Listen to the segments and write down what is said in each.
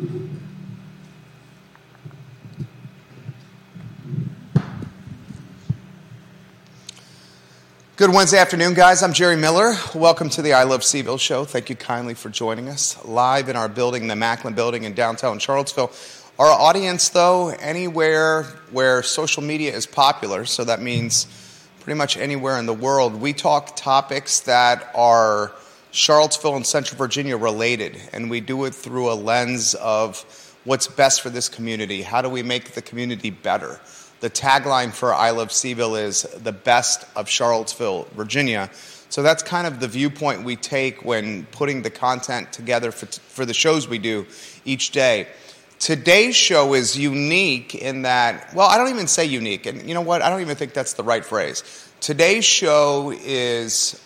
Good Wednesday afternoon, guys. I'm Jerry Miller. Welcome to the I Love CVille show. Thank you kindly for joining us live in our building, the Macklin building in downtown Charlottesville. Our audience, though, anywhere where social media is popular, so that means pretty much anywhere in the world, we talk topics that are Charlottesville and Central Virginia related, and we do it through a lens of what's best for this community. How do we make the community better? The tagline for I Love CVille is the best of Charlottesville, Virginia. So that's kind of the viewpoint we take when putting the content together for, for the shows we do each day. Today's show is unique in that, well, I don't even say unique, and you know what? I don't even think that's the right phrase. Today's show is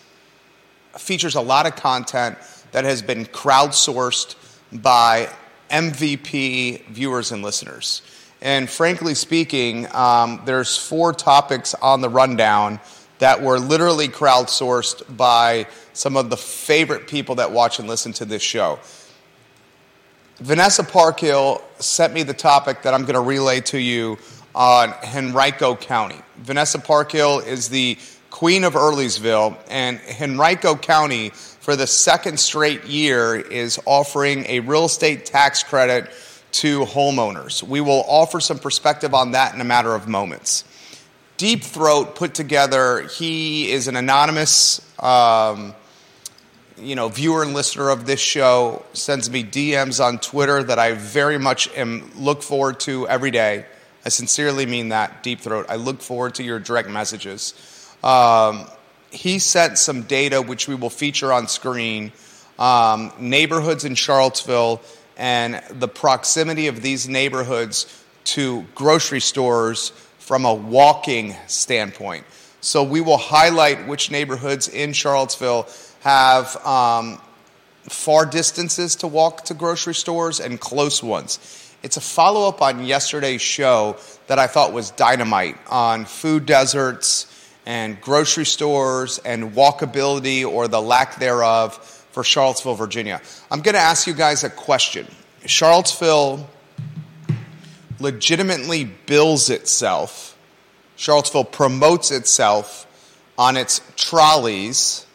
features a lot of content that has been crowdsourced by MVP viewers and listeners. And frankly speaking, um, there's four topics on the rundown that were literally crowdsourced by some of the favorite people that watch and listen to this show. Vanessa Parkhill sent me the topic that I'm going to relay to you on Henrico County. Vanessa Parkhill is the queen of Earlysville, and Henrico County, for the second straight year, is offering a real estate tax credit to homeowners. We will offer some perspective on that in a matter of moments. Deep Throat put together, he is an anonymous um, you know, viewer and listener of this show, sends me DMs on Twitter that I very much am look forward to every day. I sincerely mean that, Deep Throat. I look forward to your direct messages. Um, he sent some data which we will feature on screen. Um, neighborhoods in Charlottesville and the proximity of these neighborhoods to grocery stores from a walking standpoint. So we will highlight which neighborhoods in Charlottesville have um, far distances to walk to grocery stores and close ones. It's a follow up on yesterday's show that I thought was dynamite on food deserts and grocery stores and walkability or the lack thereof for Charlottesville, Virginia. I'm going to ask you guys a question. Charlottesville legitimately bills itself, Charlottesville promotes itself on its trolleys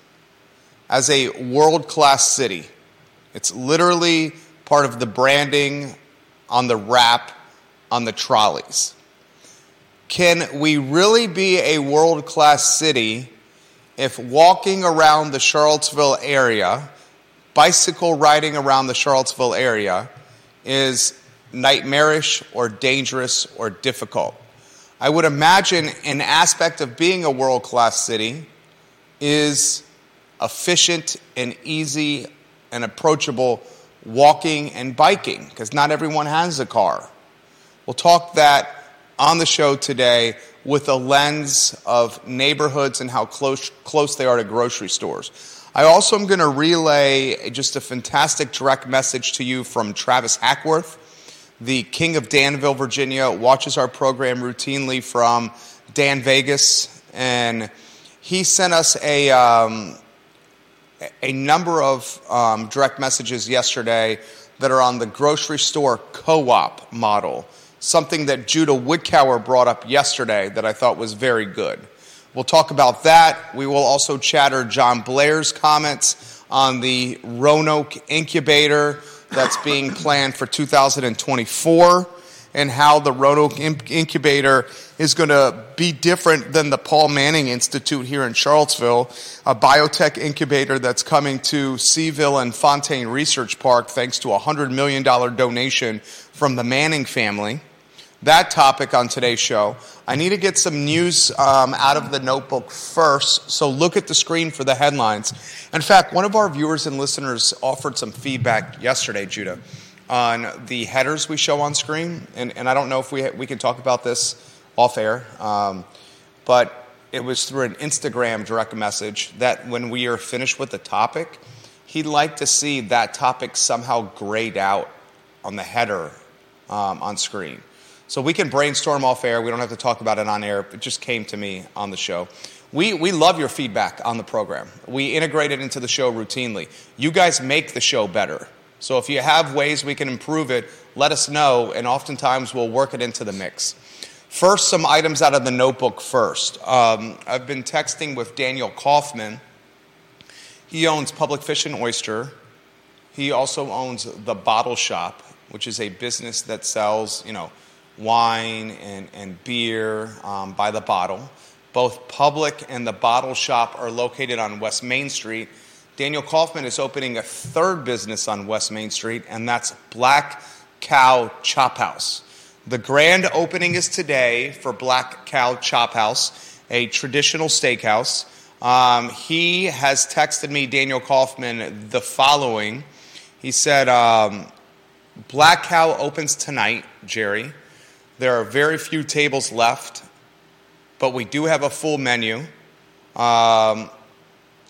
as a world class city. It's literally part of the branding on the wrap on the trolleys. Can we really be a world class city if walking around the Charlottesville area, bicycle riding around the Charlottesville area, is nightmarish or dangerous or difficult. I would imagine an aspect of being a world class city is efficient and easy and approachable walking and biking, because not everyone has a car. We'll talk that on the show today with a lens of neighborhoods and how close, close they are to grocery stores. I also am going to relay just a fantastic direct message to you from Travis Hackworth, the King of Danville, Virginia, watches our program routinely from Dan Vegas, and he sent us a, um, a number of um, direct messages yesterday that are on the grocery store co op model something that Judah Woodcower brought up yesterday that I thought was very good. We'll talk about that. We will also chatter John Blair's comments on the Roanoke incubator that's being planned for 2024 and how the Roanoke incubator is going to be different than the Paul Manning Institute here in Charlottesville, a biotech incubator that's coming to CVille and Fontaine Research Park thanks to a $100 million donation from the Manning family that topic on today's show. I need to get some news um, out of the notebook first, so look at the screen for the headlines. In fact, one of our viewers and listeners offered some feedback yesterday, Judah, on the headers we show on screen. And, and I don't know if we, we can talk about this off air, um, but it was through an Instagram direct message that when we are finished with the topic, he'd like to see that topic somehow grayed out on the header um, on screen. So we can brainstorm off air. We don't have to talk about it on air. It just came to me on the show. We, we love your feedback on the program. We integrate it into the show routinely. You guys make the show better. So if you have ways we can improve it, let us know, and oftentimes we'll work it into the mix. First, some items out of the notebook first. Um, I've been texting with Daniel Kaufman. He owns Public Fish and Oyster. He also owns The Bottle Shop, which is a business that sells, you know, wine and, and beer um, by the bottle. Both Public and The Bottle Shop are located on West Main Street. Daniel Kaufman is opening a third business on West Main Street, and that's Black Cow Chop House. The grand opening is today for Black Cow Chop House, a traditional steakhouse. Um, he has texted me, Daniel Kaufman, the following. He said, um, Black Cow opens tonight, Jerry. There are very few tables left, but we do have a full menu. Um,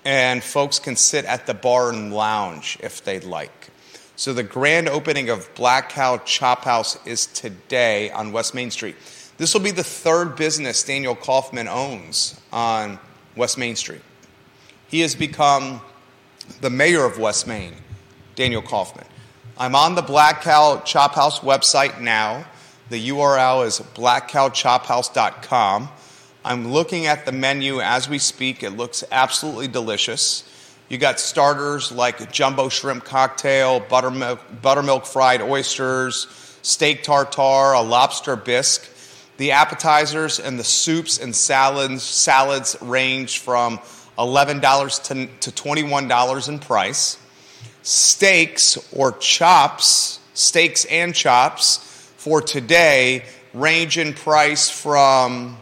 and folks can sit at the bar and lounge if they'd like. So the grand opening of Black Cow Chop House is today on West Main Street. This will be the third business Daniel Kaufman owns on West Main Street. He has become the mayor of West Main, Daniel Kaufman. I'm on the Black Cow Chop House website now. The URL is blackcowchophouse.com. I'm looking at the menu as we speak. It looks absolutely delicious. You got starters like jumbo shrimp cocktail, buttermilk, buttermilk fried oysters, steak tartare, a lobster bisque. The appetizers and the soups and salads salads range from $11 to, to $21 in price. Steaks or chops, steaks and chops for today range in price from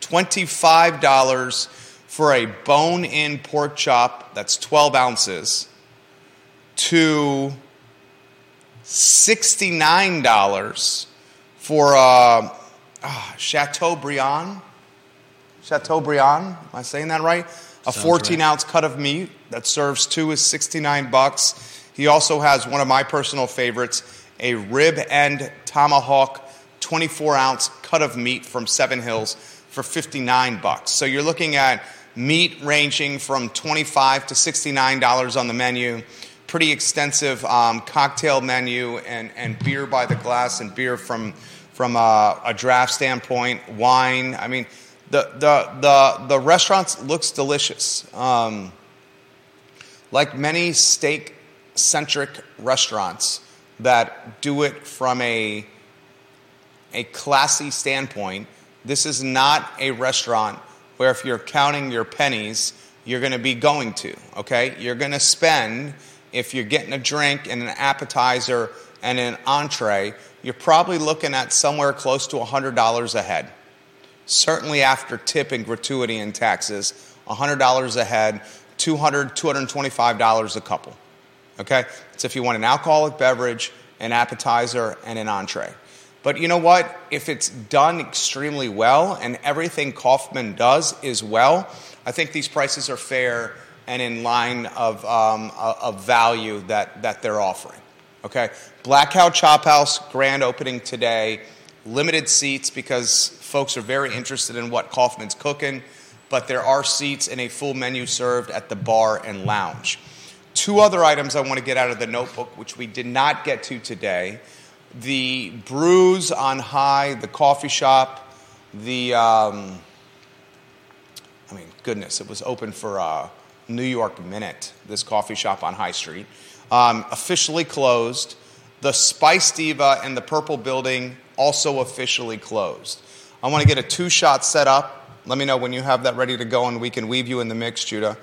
$25 for a bone in pork chop that's 12 ounces to $69 for a uh, Chateaubriand. Chateaubriand, am I saying that right? A 14 ounce cut of meat that serves two is 69 bucks. He also has one of my personal favorites, a rib end tomahawk 24 ounce cut of meat from Seven Hills for 59 bucks. So you're looking at meat ranging from 25 to $69 on the menu. Pretty extensive um, cocktail menu and, and beer by the glass and beer from, from a, a draft standpoint, wine. I mean, the, the, the, the restaurant looks delicious. Um, like many steak centric restaurants that do it from a, a classy standpoint, this is not a restaurant where if you're counting your pennies, you're going to be going to, okay? You're going to spend, if you're getting a drink and an appetizer and an entree, you're probably looking at somewhere close to $100 a head. Certainly after tip and gratuity and taxes, $100 a head, $200, $225 a couple. Okay? It's if you want an alcoholic beverage, an appetizer, and an entree. But you know what? If it's done extremely well and everything Kaufman does is well, I think these prices are fair and in line of, um, of value that, that they're offering. Okay? Black Cow Chop House, grand opening today. Limited seats because folks are very interested in what Kaufman's cooking, but there are seats and a full menu served at the bar and lounge. Two other items I want to get out of the notebook, which we did not get to today the brews on high, the coffee shop, the, um, I mean, goodness, it was open for a New York Minute, this coffee shop on High Street, um, officially closed. The Spice Diva and the Purple Building also officially closed. I want to get a two shot set up. Let me know when you have that ready to go and we can weave you in the mix, Judah.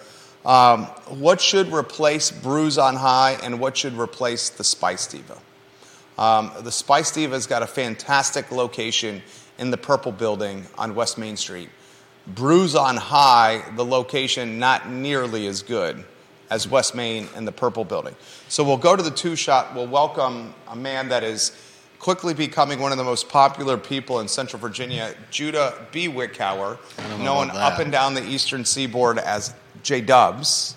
Um, what should replace Brews on High and what should replace the Spice Diva? Um, the Spice Diva's got a fantastic location in the Purple Building on West Main Street. Brews on High, the location not nearly as good as West Main and the Purple Building. So we'll go to the two shot. We'll welcome a man that is quickly becoming one of the most popular people in Central Virginia, Judah B. Wickower, known up and down the eastern seaboard as J Dubs.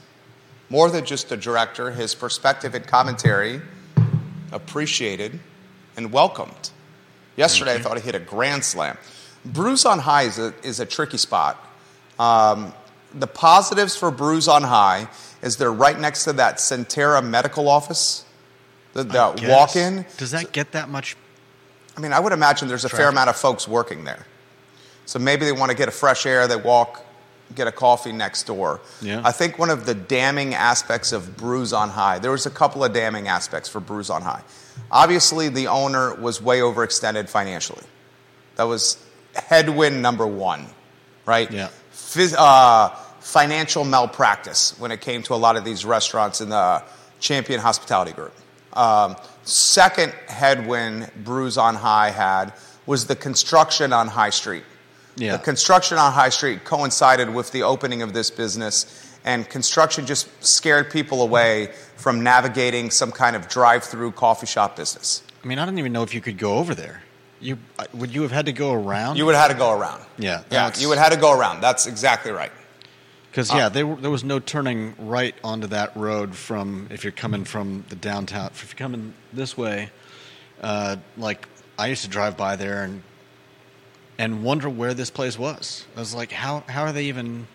More than just a director, his perspective and commentary appreciated, and welcomed. Yesterday, I thought he hit a grand slam. Brews on High is a, is a tricky spot. Um, the positives for Brews on High is they're right next to that Sentara medical office. The, the walk in. Does that get that much? I mean, I would imagine there's a fair amount of folks working there. So maybe they want to get a fresh air, they walk, get a coffee next door. Yeah. I think one of the damning aspects of Brews on High, there was a couple of damning aspects for Brews on High. Obviously, the owner was way overextended financially. That was headwind number one, right? Yeah. Phys- uh, financial malpractice when it came to a lot of these restaurants in the Champion Hospitality Group. Um, second headwind Brews on High had was the construction on High Street. Yeah. The construction on High Street coincided with the opening of this business, and construction just scared people away from navigating some kind of drive-through coffee shop business. I mean, I don't even know if you could go over there. You uh, would you have had to go around? You would have had to go around. Yeah, yeah. You would have had to go around. That's exactly right. Because yeah, there, were- there was no turning right onto that road from if you're coming from the downtown. If you're coming this way, uh, like I used to drive by there and and wonder where this place was. I was like, how how are they even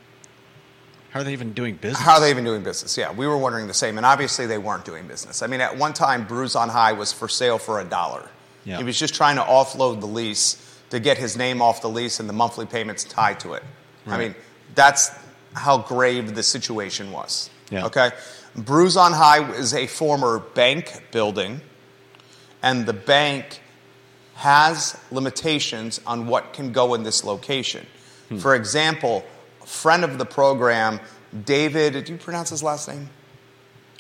how are they even doing business? How are they even doing business? Yeah, we were wondering the same, and obviously they weren't doing business. I mean, at one time, Brews on High was for sale for a dollar. Yeah. He was just trying to offload the lease to get his name off the lease and the monthly payments tied to it. Right. I mean, that's how grave the situation was. Yeah. Okay? Brews on High is a former bank building, and the bank has limitations on what can go in this location. Hmm. For example, a friend of the program, David, did you pronounce his last name?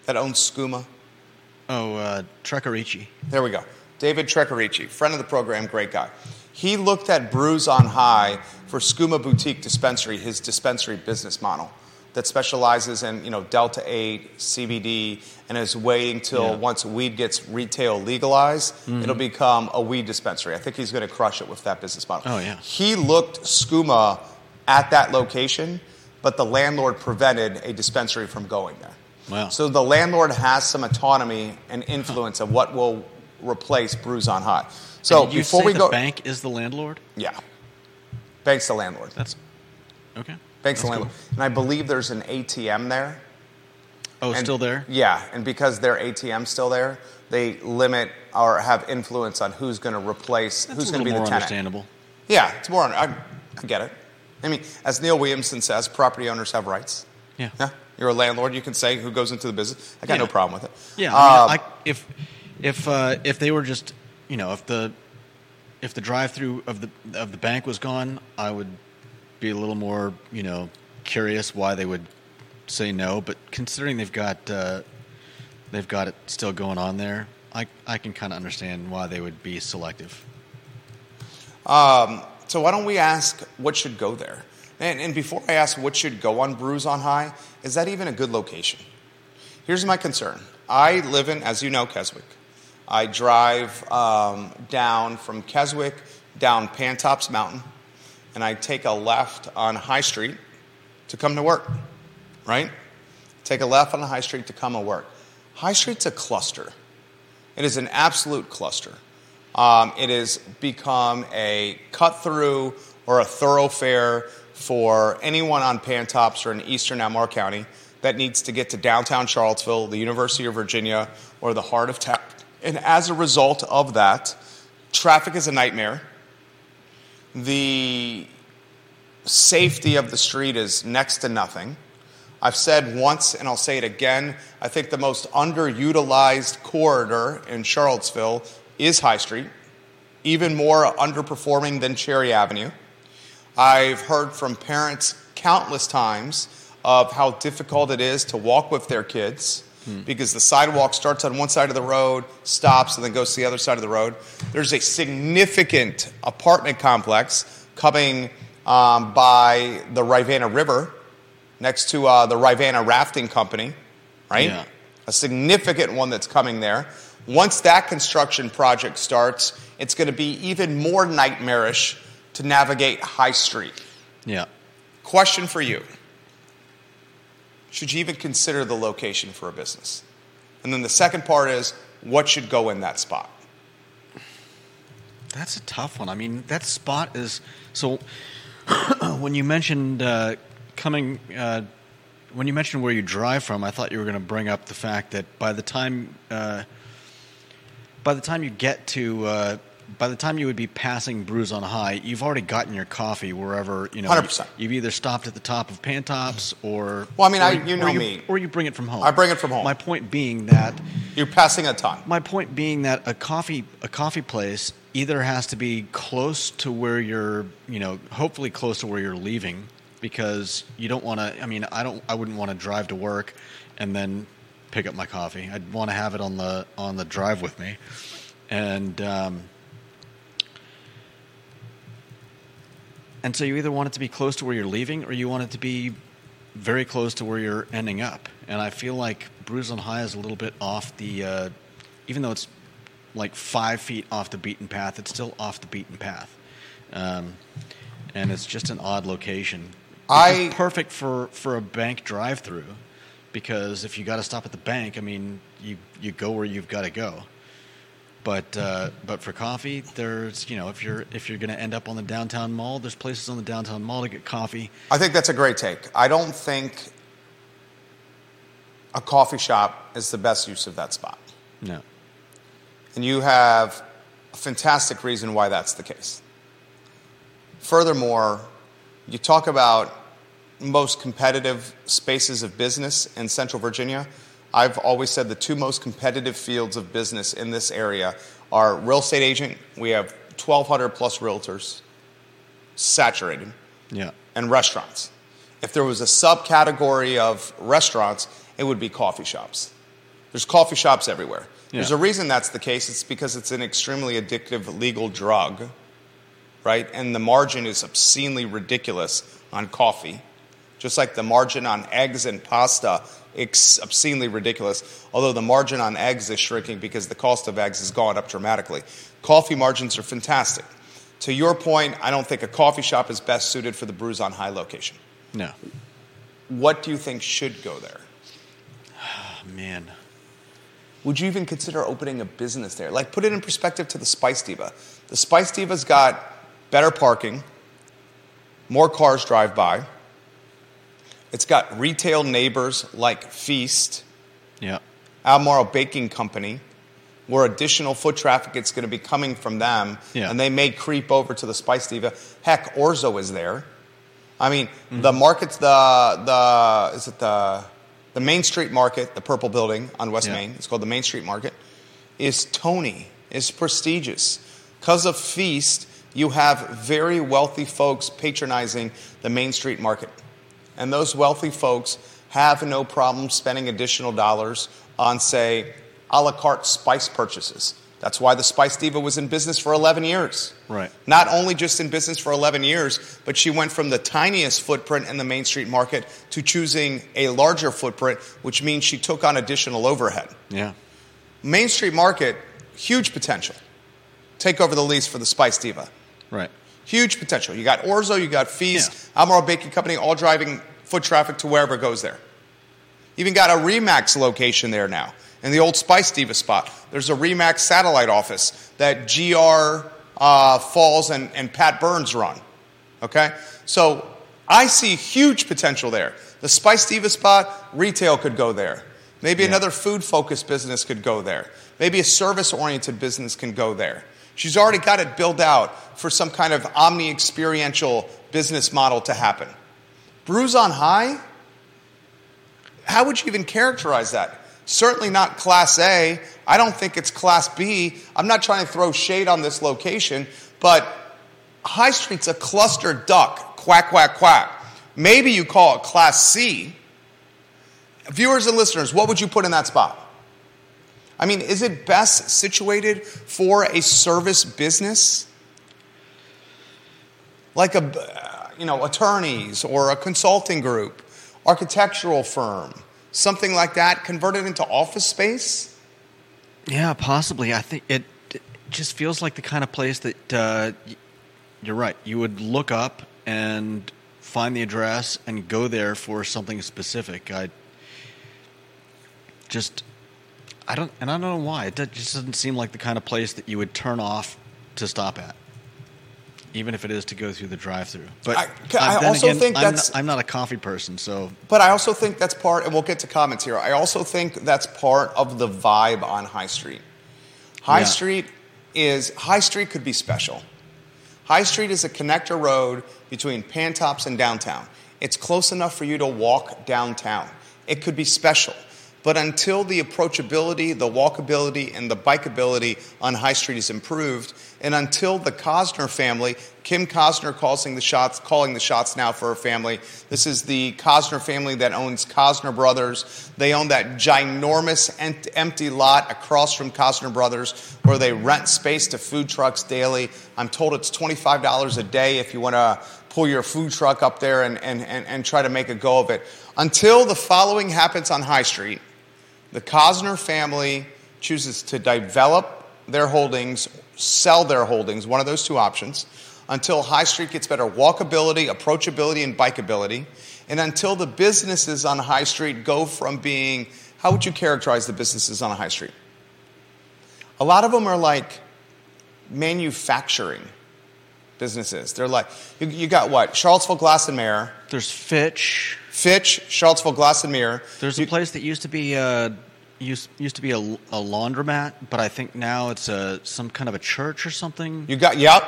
That owns Skooma? Oh, uh, Trecarici. There we go. David Trecarici, friend of the program, great guy. He looked at Brews on High for Skooma Boutique Dispensary, his dispensary business model that specializes in you know Delta 8, CBD, and is waiting till Yeah. once weed gets retail legalized, mm-hmm. it'll become a weed dispensary. I think he's going to crush it with that business model. Oh, yeah. He looked Skooma at that location, but the landlord prevented a dispensary from going there. Wow. So the landlord has some autonomy and influence of what will replace Brews on High. So before say we the go, bank is the landlord. yeah, bank's the landlord. That's okay. Bank's the That's landlord, and I believe there's an ATM there. Oh, And- still there? Yeah, and because their ATM's still there, they limit or have influence on who's going to replace, That's who's going to be the more tenant. understandable. Yeah, it's more. I, I get it. I mean, as Neil Williamson says, property owners have rights. Yeah. Yeah, you're a landlord. You can say who goes into the business. I got no problem with it. Yeah, I Um, mean, I, if if uh, if they were just you know if the if the drive-through of the of the bank was gone, I would be a little more you know curious why they would say no. But considering they've got uh, they've got it still going on there, I I can kind of understand why they would be selective. Um, so why don't we ask what should go there? And, and before I ask what should go on Brews on High, is that even a good location? Here's my concern. I live in, as you know, Keswick. I drive um, down from Keswick down Pantops Mountain, and I take a left on High Street to come to work, right? Take a left on High Street to come to work. High Street's a cluster. It is an absolute cluster. Um, it has become a cut through or a thoroughfare for anyone on Pantops or in eastern Albemarle County that needs to get to downtown Charlottesville, the University of Virginia, or the heart of town. And as a result of that, traffic is a nightmare. The safety of the street is next to nothing. I've said once, and I'll say it again, I think the most underutilized corridor in Charlottesville is High Street, even more underperforming than Cherry Avenue. I've heard from parents countless times of how difficult it is to walk with their kids because the sidewalk starts on one side of the road, stops, and then goes to the other side of the road. There's a significant apartment complex coming um, by the Rivanna River next to uh, the Rivanna Rafting Company, right? Yeah. A significant one that's coming there. Once that construction project starts, it's going to be even more nightmarish to navigate High Street. Yeah. Question for you Should you even consider the location for a business? And then the second part is what should go in that spot? That's a tough one. I mean, that spot is so. when you mentioned uh, coming uh, when you mentioned where you drive from, I thought you were going to bring up the fact that by the time uh, by the time you get to uh, by the time you would be passing Brews on High, you've already gotten your coffee wherever you know. 100%. You, have either stopped at the top of Pantops or Well, I mean, I- you- you know me. or you bring it from home. I bring it from home. My point being that You're passing a ton. my point being that a coffee a coffee place either has to be close to where you're you know hopefully close to where you're leaving because you don't want to I mean I don't I wouldn't want to drive to work and then pick up my coffee I'd want to have it on the on the drive with me and um, and so you either want it to be close to where you're leaving or you want it to be very close to where you're ending up. And I feel like Brews on High is a little bit off the, uh, even though it's like five feet off the beaten path, it's still off the beaten path. Um, and it's just an odd location. I- It's perfect for, for a bank drive through because if you got to stop at the bank, I mean, you, you go where you've got to go. But uh, but for coffee, there's you know if you're if you're going to end up on the downtown mall, there's places on the downtown mall to get coffee. I think that's a great take. I don't think a coffee shop is the best use of that spot. No, And you have a fantastic reason why that's the case. Furthermore, you talk about most competitive spaces of business in Central Virginia. I've always said the two most competitive fields of business in this area are real estate agent. We have 1,200 plus realtors, saturated, yeah, and restaurants. If there was a subcategory of restaurants, it would be coffee shops. There's coffee shops everywhere. There's a reason that's the case. It's because it's an extremely addictive legal drug, right? And the margin is obscenely ridiculous on coffee, just like the margin on eggs and pasta obscenely ridiculous. Although the margin on eggs is shrinking because the cost of eggs has gone up dramatically. Coffee margins are fantastic. To your point, I don't think a coffee shop is best suited for the Brews on High location. no, What do you think should go there? oh, man, Would you even consider opening a business there? Like, put it in perspective to the Spice Diva. The Spice Diva's got better parking, more cars drive by. It's got retail neighbors like Feast, yeah, Albemarle Baking Company, where additional foot traffic is going to be coming from them, Yeah. and they may creep over to the Spice Diva. Heck, Orzo is there. I mean, the mm-hmm. markets, the the is it the the Main Street Market, the purple building on West Yeah. Main. It's called the Main Street Market. Is Tony is prestigious because of Feast. You have very wealthy folks patronizing the Main Street Market, and those wealthy folks have no problem spending additional dollars on, say, a la carte spice purchases. That's why the Spice Diva was in business for 11 years. Right. Not only just in business for 11 years, but she went from the tiniest footprint in the Main Street market to choosing a larger footprint, which means she took on additional overhead. yeah, Main Street market, huge potential. Take over the lease for the Spice Diva. right, Huge potential. You got Orzo, you got Feast, Yeah. Albemarle Baking Company, all driving foot traffic to wherever it goes there. Even got a Remax location there now in the old Spice Diva spot. There's a Remax satellite office that GR uh, Falls and, and Pat Burns run. Okay? So I see huge potential there. The Spice Diva spot, retail could go there. Maybe Yeah. another food focused business could go there. Maybe a service oriented business can go there. She's already got it built out for some kind of omni experiential business model to happen. Brews on High? How would you even characterize that? Certainly not Class A. I don't think it's Class B. I'm not trying to throw shade on this location, but High Street's a cluster duck. Quack, quack, quack. Maybe you call it Class C. Viewers and listeners, what would you put in that spot? I mean, is it best situated for a service business? Like a, you know, attorneys or a consulting group, architectural firm, something like that, converted into office space? yeah, possibly. I think it, it just feels like the kind of place that uh, you're right. You would look up and find the address and go there for something specific. I just I don't and I don't know why. It just doesn't seem like the kind of place that you would turn off to stop at. even if it is to go through the drive-through. But I- I also again, think I'm, that's- not, I'm not a coffee person, so But I also think that's part, and we'll get to comments here. I also think that's part of the vibe on High Street. High Yeah. Street is High Street could be special. High Street is a connector road between Pantops and downtown. It's close enough for you to walk downtown. It could be special. But until the approachability, the walkability, and the bikeability on High Street is improved, and until the Cosner family, Kim Cosner calling the shots, calling the shots now for her family. This is the Cosner family that owns Cosner Brothers. They own that ginormous empty lot across from Cosner Brothers where they rent space to food trucks daily. I'm told it's $25 a day if you want to pull your food truck up there and, and, and, and try to make a go of it. Until the following happens on High Street, the Cosner family chooses to develop their holdings, sell their holdings, one of those two options, until High Street gets better walkability, approachability, and bikeability, and until the businesses on High Street go from being how would you characterize the businesses on High Street? A lot of them are like manufacturing businesses. They're like, you, you got what? Charlottesville Glass and Mirror, there's Fitch. Fitch, Charlottesville Glass and Mirror. There's a place that used to be uh, used used to be a, a laundromat, but I think now it's a some kind of a church or something. You got, yep,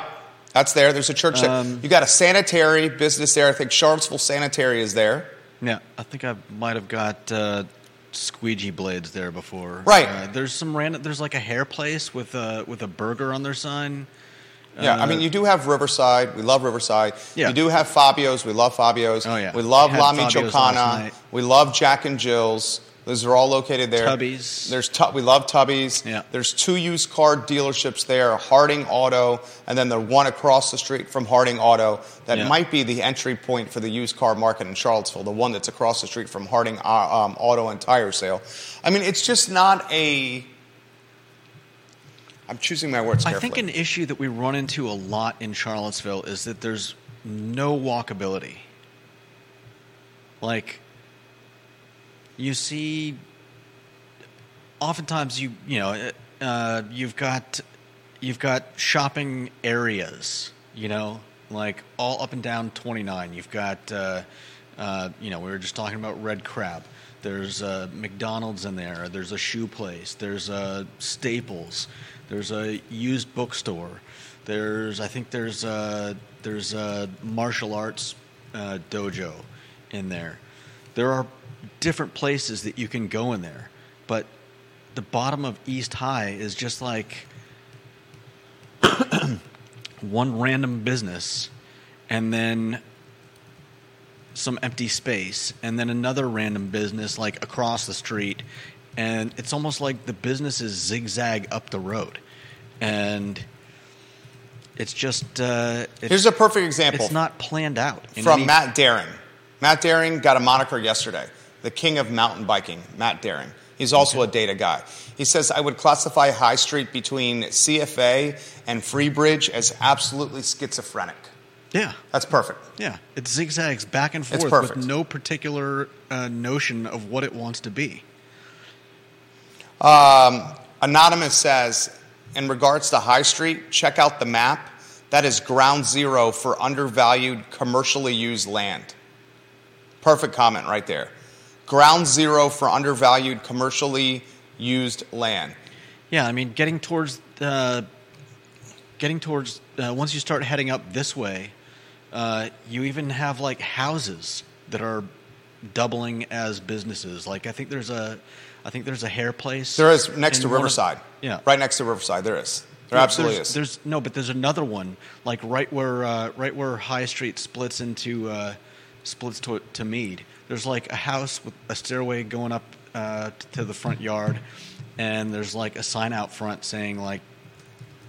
that's there. There's a church there. Um, You got a sanitary business there. I think Charlottesville Sanitary is there. Yeah, I think I might have got uh, squeegee blades there before. Right. Uh, there's some random. There's like a hair place with a with a burger on their sign. Yeah, I Uh, mean, you do have Riverside. We love Riverside. Yeah. You do have Fabio's. We love Fabio's. Oh, yeah. We love La Michoacana. We love Jack and Jill's. Those are all located there. Tubby's. There's tu- we love Tubby's. Yeah. There's two used car dealerships there, Harding Auto, and then the one across the street from Harding Auto that Yeah. might be the entry point for the used car market in Charlottesville. The one that's across the street from Harding uh, um, Auto and Tire Sale. I mean, it's just not a. I'm choosing my words I think an issue that we run into a lot in Charlottesville is that there's no walkability. Like, you see, oftentimes you you know uh, you've got you've got shopping areas. You know, like all up and down 29. You've got uh, uh, you know we were just talking about Red Crab. There's a McDonald's in there. There's a shoe place. There's a Staples. There's a used bookstore. There's I think there's a, there's a martial arts uh, dojo in there. There are different places that you can go in there, but the bottom of East High is just like one random business and then some empty space and then another random business like across the street and it's almost like the businesses zigzag up the road and it's just uh, it's, Here's a perfect example. it's not planned out from any- Matt Daring. Matt Daring got a moniker yesterday, the king of mountain biking, Matt Daring. He's also a data guy. He says, I would classify High Street between CFA and Freebridge as absolutely schizophrenic. yeah That's perfect. Yeah, it zigzags back and forth with no particular uh, notion of what it wants to be. Um, Anonymous says, in regards to High Street, check out the map. That is ground zero for undervalued, commercially used land. Perfect comment right there. Ground zero for undervalued, commercially used land. Yeah, I mean, getting towards the, getting towards uh, once you start heading up this way, uh, you even have like houses that are doubling as businesses. Like I think there's a, I think there's a hair place. There is next to one of- Riverside. yeah, Right next to Riverside, there is. There absolutely there's, is. There's no, but there's another one, like right where uh, right where High Street splits into uh, splits to to Mead. There's like a house with a stairway going up uh, to the front yard, and there's like a sign out front saying like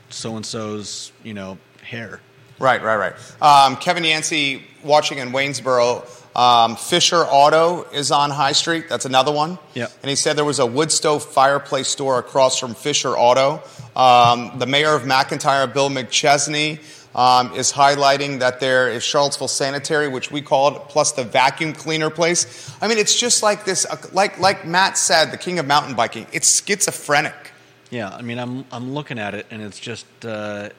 so and so's you know hair. Right, right, right. Um, Kevin Yancey watching in Waynesboro. Um, Fisher Auto is on High Street. That's another one. Yep. And he said there was a wood stove fireplace store across from Fisher Auto. Um, the mayor of McIntyre, Bill McChesney, um, is highlighting that there is Charlottesville Sanitary, which we call it, plus the vacuum cleaner place. I mean, it's just like this, uh, like like Matt said, the king of mountain biking. It's schizophrenic. Yeah, I mean I'm I'm looking at it and it's just uh,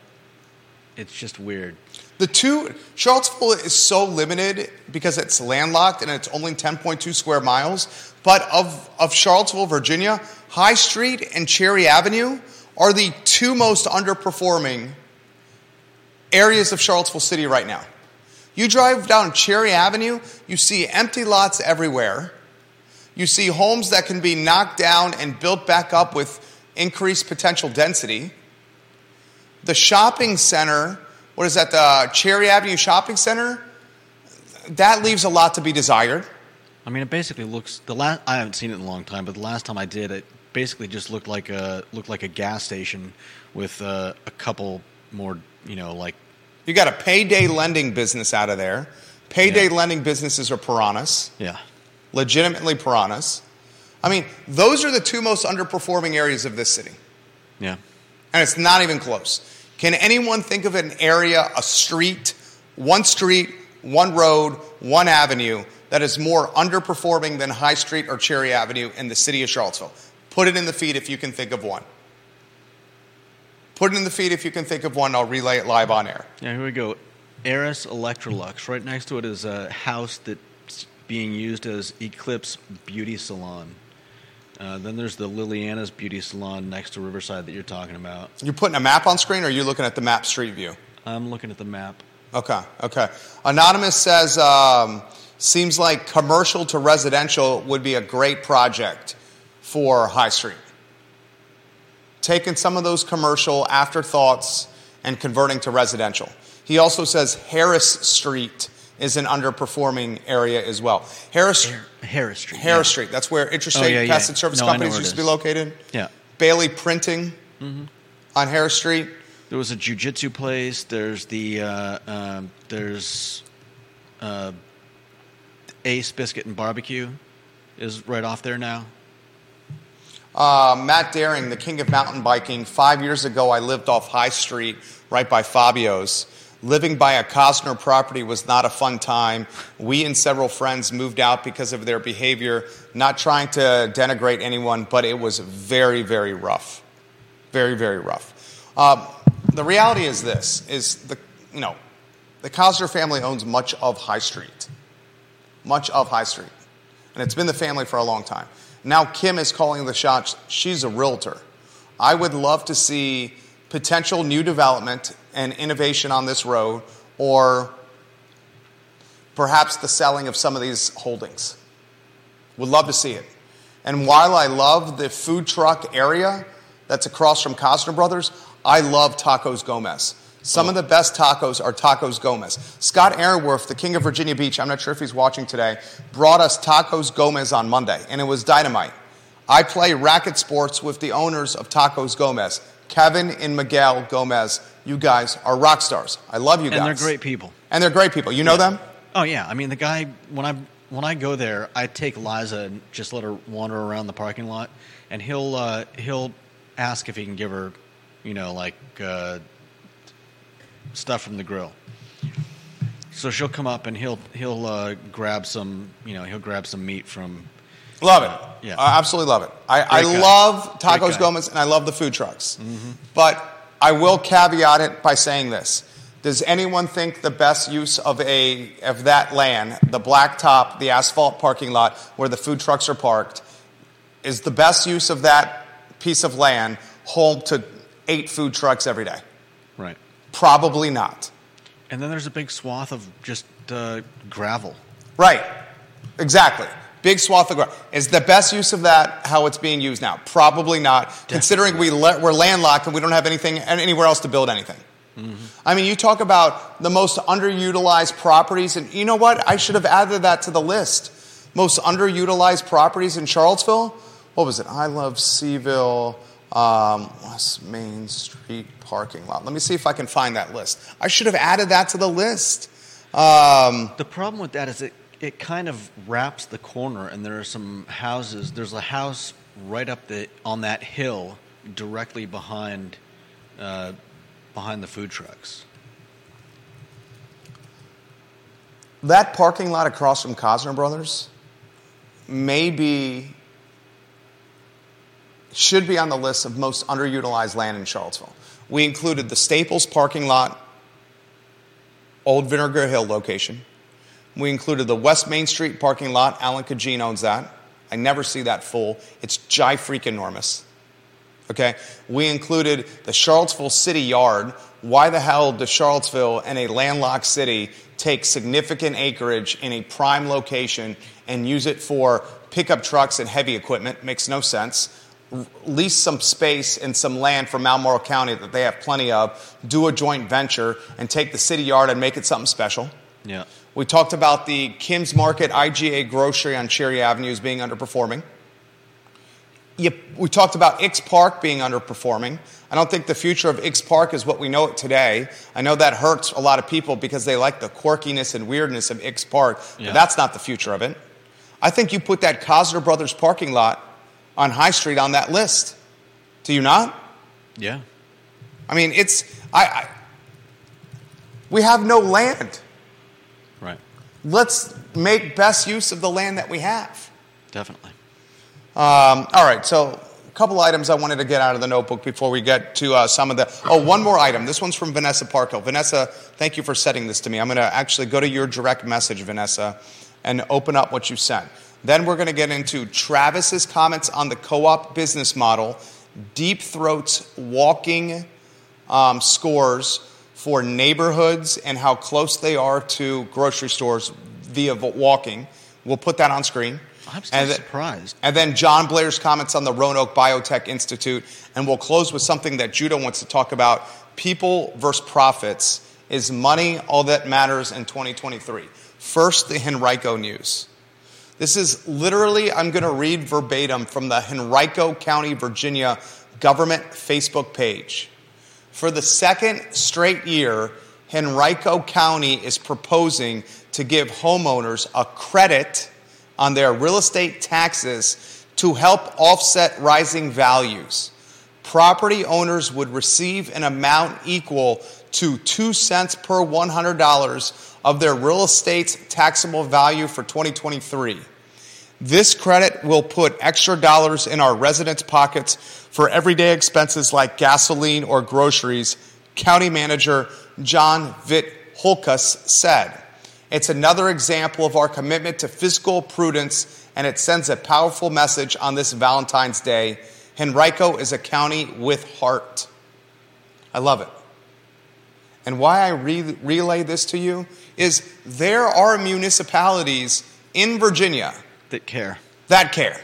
it's just weird. The two, Charlottesville is so limited because it's landlocked and it's only 10.2 square miles. But of, of Charlottesville, Virginia, High Street and Cherry Avenue are the two most underperforming areas of Charlottesville City right now. You drive down Cherry Avenue, you see empty lots everywhere. You see homes that can be knocked down and built back up with increased potential density. The shopping center, what is that, the Cherry Avenue Shopping Center? That leaves a lot to be desired. I mean, it basically looks the last. I haven't seen it in a long time, but the last time I did, it basically just looked like a looked like a gas station with uh, a couple more, you know, like You got a payday lending business out of there. Payday Yeah. lending businesses are piranhas, yeah, legitimately piranhas. I mean, those are the two most underperforming areas of this city. yeah. And it's not even close. Can anyone think of an area, a street, one street, one road, one avenue that is more underperforming than High Street or Cherry Avenue in the city of Charlottesville? Put it in the feed if you can think of one. Put it in the feed if you can think of one. I'll relay it live on air. Yeah, here we go. Eris Electrolux. Right next to it is a house that's being used as Eclipse Beauty Salon. Uh, then there's the Liliana's Beauty Salon next to Riverside that you're talking about. You're putting a map on screen or are you looking at the map street view? I'm looking at the map. Okay, okay. Anonymous says, um, seems like commercial to residential would be a great project for High Street. Taking some of those commercial afterthoughts and converting to residential. He also says Harris Street is an underperforming area as well. Harris, Harris Street. Harris yeah. Street, that's where Interstate yeah, yeah. Pest and Service No, Companies used to be located. Yeah. Bailey Printing on Harris Street. There was a jujitsu place. There's the uh, um, there's uh, Ace Biscuit and Barbecue is right off there now. Uh, Matt Daring, the king of mountain biking. Five years ago, I lived off High Street, right by Fabio's. Living by a Cosner property was not a fun time. We and several friends moved out because of their behavior. Not trying to denigrate anyone, but it was very, very rough. Very, very rough. Um, the reality is this: is the you know, the Cosner family owns much of High Street, much of High Street, and it's been the family for a long time. Now Kim is calling the shots. She's a realtor. I would love to see potential new development and innovation on this road, or perhaps the selling of some of these holdings. Would love to see it. And while I love the food truck area that's across from Cosner Brothers, I love Tacos Gomez. Some of the best tacos are Tacos Gomez. Scott Aaronworth, the king of Virginia Beach, I'm not sure if he's watching today, brought us Tacos Gomez on Monday, and it was dynamite. I play racket sports with the owners of Tacos Gomez. Kevin and Miguel Gomez, you guys are rock stars. I love you guys. And they're great people. And they're great people. You know them? Oh yeah, I mean the guy when I when I go there, I take Liza and just let her wander around the parking lot, and he'll uh, he'll ask if he can give her, you know, like uh, stuff from the grill. So she'll come up and he'll he'll uh, grab some you know he'll grab some meat from Love it. Yeah. I absolutely love it. I, I guy. love Tacos. Gomez and I love the food trucks. But I will caveat it by saying this. Does anyone think the best use of a of that land, the blacktop, the asphalt parking lot where the food trucks are parked, is the best use of that piece of land home to eight food trucks every day? right, Probably not. and then there's a big swath of just uh, gravel. Right. Exactly. Big swath of ground. Is the best use of that how it's being used now? Probably not, considering we le- we're landlocked and we don't have anything anywhere else to build anything. I mean, you talk about the most underutilized properties, and you know what? I should have added that to the list. Most underutilized properties in Charlottesville. What was it? I love CVille, um, West Main Street parking lot. Let me see if I can find that list. I should have added that to the list. Um, The problem with that is it it kind of wraps the corner, and there are some houses. There's a house right up the on that hill, directly behind uh, behind the food trucks. That parking lot across from Cosner Brothers maybe should be on the list of most underutilized land in Charlottesville. We included the Staples parking lot Old Vinegar Hill location. We included the West Main Street parking lot. Alan Cadgene owns that. I never see that full. It's jai freak enormous. Okay? We included the Charlottesville City Yard. Why the hell does Charlottesville and a landlocked city take significant acreage in a prime location and use it for pickup trucks and heavy equipment? Makes no sense. Lease some space and some land from Albemarle County that they have plenty of, do a joint venture, and take the city yard and make it something special. Yeah. We talked about the Kim's Market IGA grocery on Cherry Avenue as being underperforming. We talked about Ix Park being underperforming. I don't think the future of Ix Park is what we know it today. I know that hurts a lot of people because they like the quirkiness and weirdness of Ix Park, Yeah. but that's not the future of it. I think you put that Cosner Brothers parking lot on High Street on that list. Do you not? Yeah. I mean, it's I, I we have no land. Let's make best use of the land that we have. Definitely. Um, all right, so a couple items I wanted to get out of the notebook before we get to uh, some of the. Oh, one more item. This one's from Vanessa Parkhill. Vanessa, thank you for setting this to me. I'm going to actually go to your direct message, Vanessa, and open up what you sent. Then we're going to get into Travis's comments on the co op business model, Deep Throat's walking um, scores for neighborhoods and how close they are to grocery stores via walking. We'll put that on screen. I'm still And surprised. and then John Blair's comments on the Roanoke Biotech Institute. And we'll close with something that Judah wants to talk about people versus profits. Is money all that matters in 2023? First, the Henrico news. This is literally, I'm going to read verbatim from the Henrico County, Virginia government Facebook page. For the second straight year, Henrico County is proposing to give homeowners a credit on their real estate taxes to help offset rising values. Property owners would receive an amount equal to 2 cents per $100 of their real estate's taxable value for 2023. This credit will put extra dollars in our residents' pockets for everyday expenses like gasoline or groceries, County Manager John Vitt Holkus said. It's another example of our commitment to fiscal prudence, and it sends a powerful message on this Valentine's Day. Henrico is a county with heart. I love it. And why I re- relay this to you is there are municipalities in Virginia That care. that care.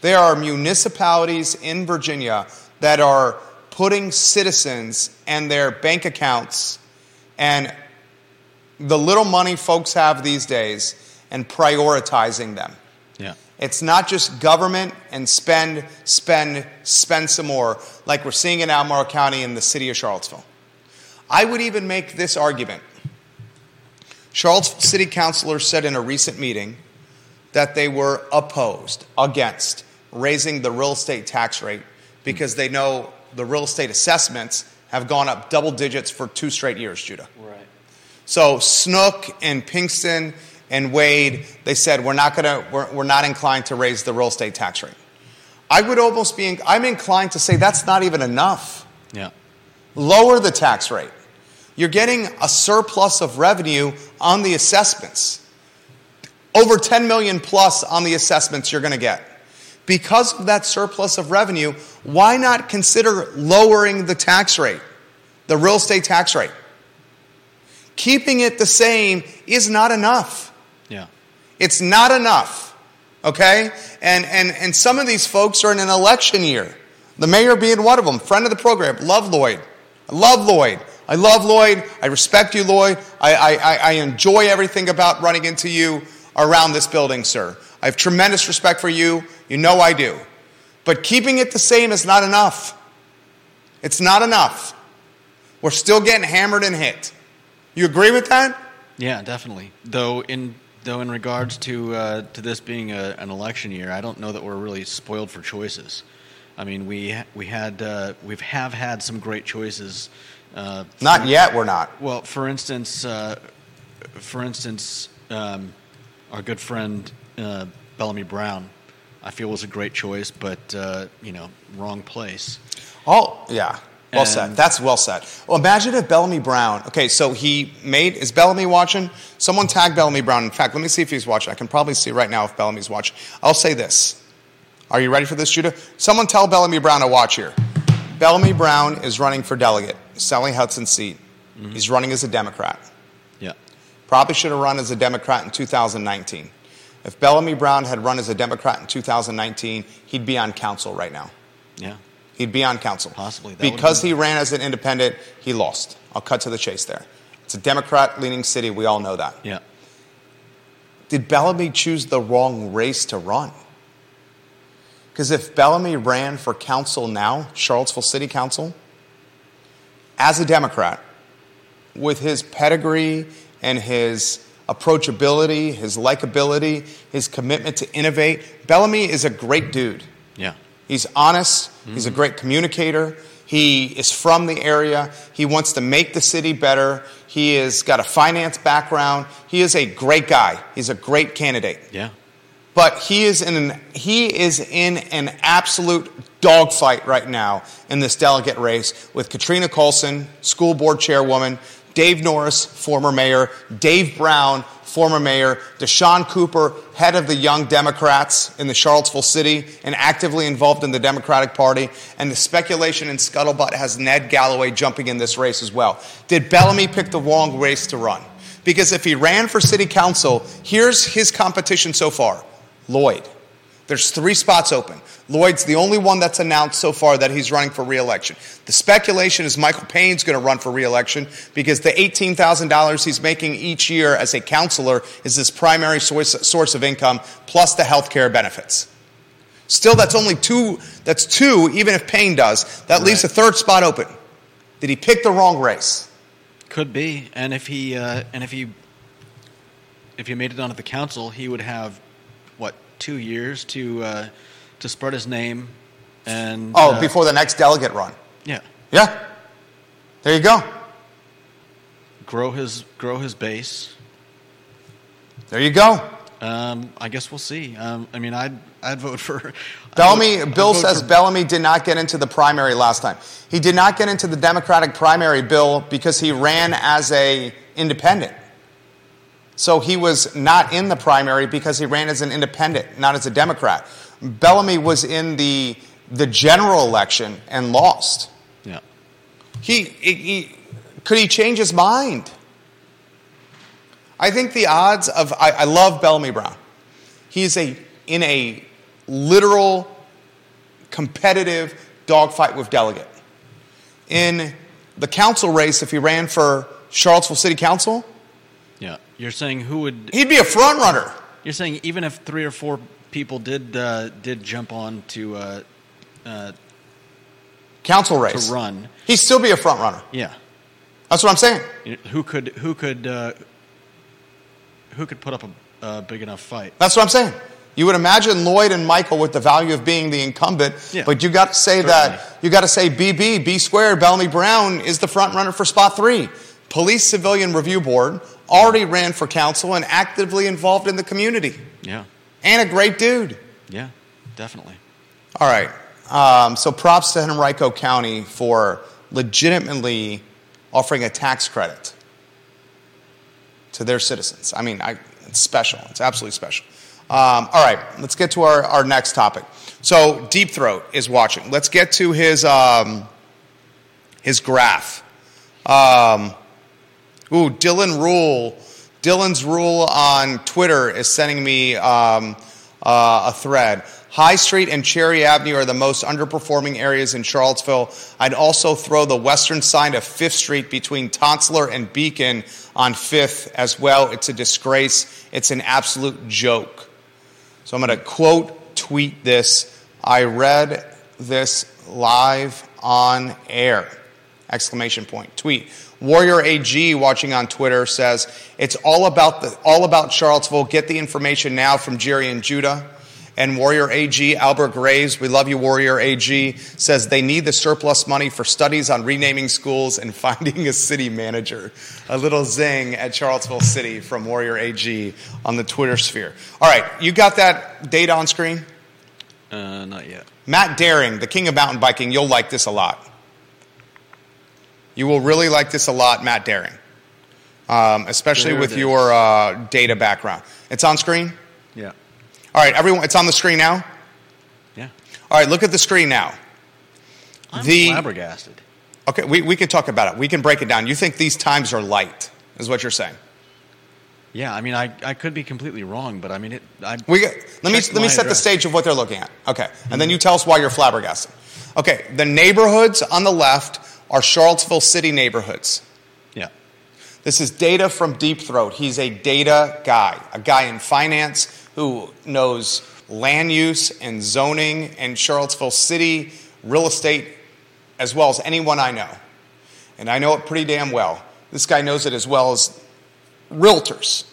There are municipalities in Virginia that are putting citizens and their bank accounts and the little money folks have these days and prioritizing them. Yeah. It's not just government and spend, spend, spend some more, like we're seeing in Albemarle County in the city of Charlottesville. I would even make this argument. Charlottesville city councilors said in a recent meeting that they were opposed, against raising the real estate tax rate because they know the real estate assessments have gone up double digits for two straight years, Judah. Right. So Snook and Pinkston and Wade, they said we're not gonna, we're, we're not inclined to raise the real estate tax rate. I would almost be, I'm inclined to say that's not even enough. Yeah. Lower the tax rate. You're getting a surplus of revenue on the assessments. Over 10 million plus on the assessments you're going to get. Because of that surplus of revenue, why not consider lowering the tax rate, the real estate tax rate? Keeping it the same is not enough. Yeah. It's not enough. Okay? And, and, and some of these folks are in an election year. The mayor being one of them, friend of the program, love Lloyd. I love Lloyd. I love Lloyd. I respect you, Lloyd. I, I, I- I enjoy everything about running into you around this building, sir. I have tremendous respect for you. You know I do. But keeping it the same is not enough. It's not enough. We're still getting hammered and hit. You agree with that? Yeah, definitely. Though in though in regards to uh, to this being a, an election year, I don't know that we're really spoiled for choices. I mean, we we had uh, we have had some great choices. Uh, Not yet, we're not. well, for instance, uh, for instance, um, our good friend uh, Bellamy Brown, I feel was a great choice, but uh, you know, wrong place. Oh, yeah. Well said. That's well said. Well, imagine if Bellamy Brown. Okay, so he made. Is Bellamy watching? Someone tag Bellamy Brown. In fact, let me see if he's watching. I can probably see right now if Bellamy's watching. I'll say this. Are you ready for this, Judah? Someone tell Bellamy Brown to watch here. Bellamy Brown is running for delegate, Sally Hudson's seat. He's running as a Democrat. Probably should have run as a Democrat in 2019. If Bellamy Brown had run as a Democrat in 2019, he'd be on council right now. Yeah. He'd be on council. Possibly. That Because he ran as an independent, he lost. I'll cut to the chase there. It's a Democrat leaning city. We all know that. Yeah. Did Bellamy choose the wrong race to run? Because if Bellamy ran for council now, Charlottesville City Council, as a Democrat, with his pedigree and his approachability, his likability, his commitment to innovate, Bellamy is a great dude. Yeah. He's honest. He's a mm-hmm. great communicator. He is from the area. He wants to make the city better. He has got a finance background. He is a great guy. He's a great candidate. Yeah. But he is in an, he is in an absolute dogfight right now in this delegate race with Katrina Callsen, school board chairwoman, Dave Norris, former mayor, Dave Brown, former mayor, Deshaun Cooper, head of the Young Democrats in the Charlottesville city and actively involved in the Democratic Party. And the speculation and scuttlebutt has Ned Gallaway jumping in this race as well. Did Bellamy pick the wrong race to run? Because if he ran for city council, here's his competition so far Lloyd. There's three spots open. Lloyd's the only one that's announced so far that he's running for reelection. The speculation is Michael Payne's going to run for reelection because the $18,000 he's making each year as a counselor is his primary source, source of income, plus the health care benefits. Still, that's only two. That's two, even if Payne does. That leaves a third spot open. Did he pick the wrong race? Could be, and if he uh, and if he if he made it onto the council, he would have two years to uh, to spread his name and Oh, uh, before the next delegate run. yeah Yeah. There you go. grow his grow his base. There you go. Um, I guess we'll see. Um, I mean, I'd I'd vote for Bellamy, vote- Bill says for- Bellamy did not get into the primary last time. He did not get into the Democratic primary, Bill, because he ran as a independent. So he was not in the primary because he ran as an independent, not as a Democrat. Bellamy was in the the general election and lost. yeah He, he, he- could he change his mind? I think the odds of I, I love Bellamy Brown. He's a in a literal competitive dogfight with delegate. In the council race, if he ran for Charlottesville City Council. You're saying who would he'd be a front runner. You're saying even if three or four people did uh, did jump on to uh, uh, Council race to run, He'd still be a front runner. yeah, That's what I'm saying. Who could who could uh, who could put up a, a big enough fight? That's what I'm saying. You would imagine Lloyd and Michael with the value of being the incumbent, Yeah. but you got to say that you got to say BB B squared Bellamy Brown is the front runner for spot three. Police Civilian Review Board already ran for council and actively involved in the community, Yeah, and a great dude. yeah, definitely. All right. Um, so props to Henrico County for legitimately offering a tax credit to their citizens. I mean, I, it's special. It's absolutely special. Um, all right, let's get to our, our next topic. So Deep Throat is watching. Let's get to his um, his graph. Um, ooh, Dylan Rule. Dylan's Rule on Twitter is sending me um, uh, a thread. High Street and Cherry Avenue are the most underperforming areas in Charlottesville. I'd also throw the western side of Fifth Street between Tonsler and Beacon on Fifth as well. It's a disgrace. It's an absolute joke. So I'm going to quote tweet this. I read this live on air. Exclamation point. Tweet. Warrior AG watching on Twitter says, "It's all about the all about Charlottesville. Get the information now from Jerry and Judah." And Warrior AG, Albert Graves, we love you, Warrior AG, says they need the surplus money for studies on renaming schools and finding a city manager. A little zing at Charlottesville City from Warrior AG on the Twitter sphere. All right, you got that data on screen? Uh, not yet. Matt Daring, the king of mountain biking, you'll like this a lot. You will really like this a lot, Matt Daring, um, especially There with your uh, data background. It's on screen? Yeah. All right, everyone, it's on the screen now? Yeah. All right, look at the screen now. I'm The- flabbergasted. Okay, we, we can talk about it. We can break it down. You think these times are light, is what you're saying. Yeah, I mean, I, I could be completely wrong, but I mean, it. I, We get, let me let me set the stage of what they're looking at. Okay, and then you tell us why you're flabbergasted. Okay, the neighborhoods on the left are Charlottesville city neighborhoods. yeah. This is data from Deep Throat. He's a data guy, a guy in finance who knows land use and zoning and Charlottesville city real estate as well as anyone I know. And I know it pretty damn well. This guy knows it as well as realtors.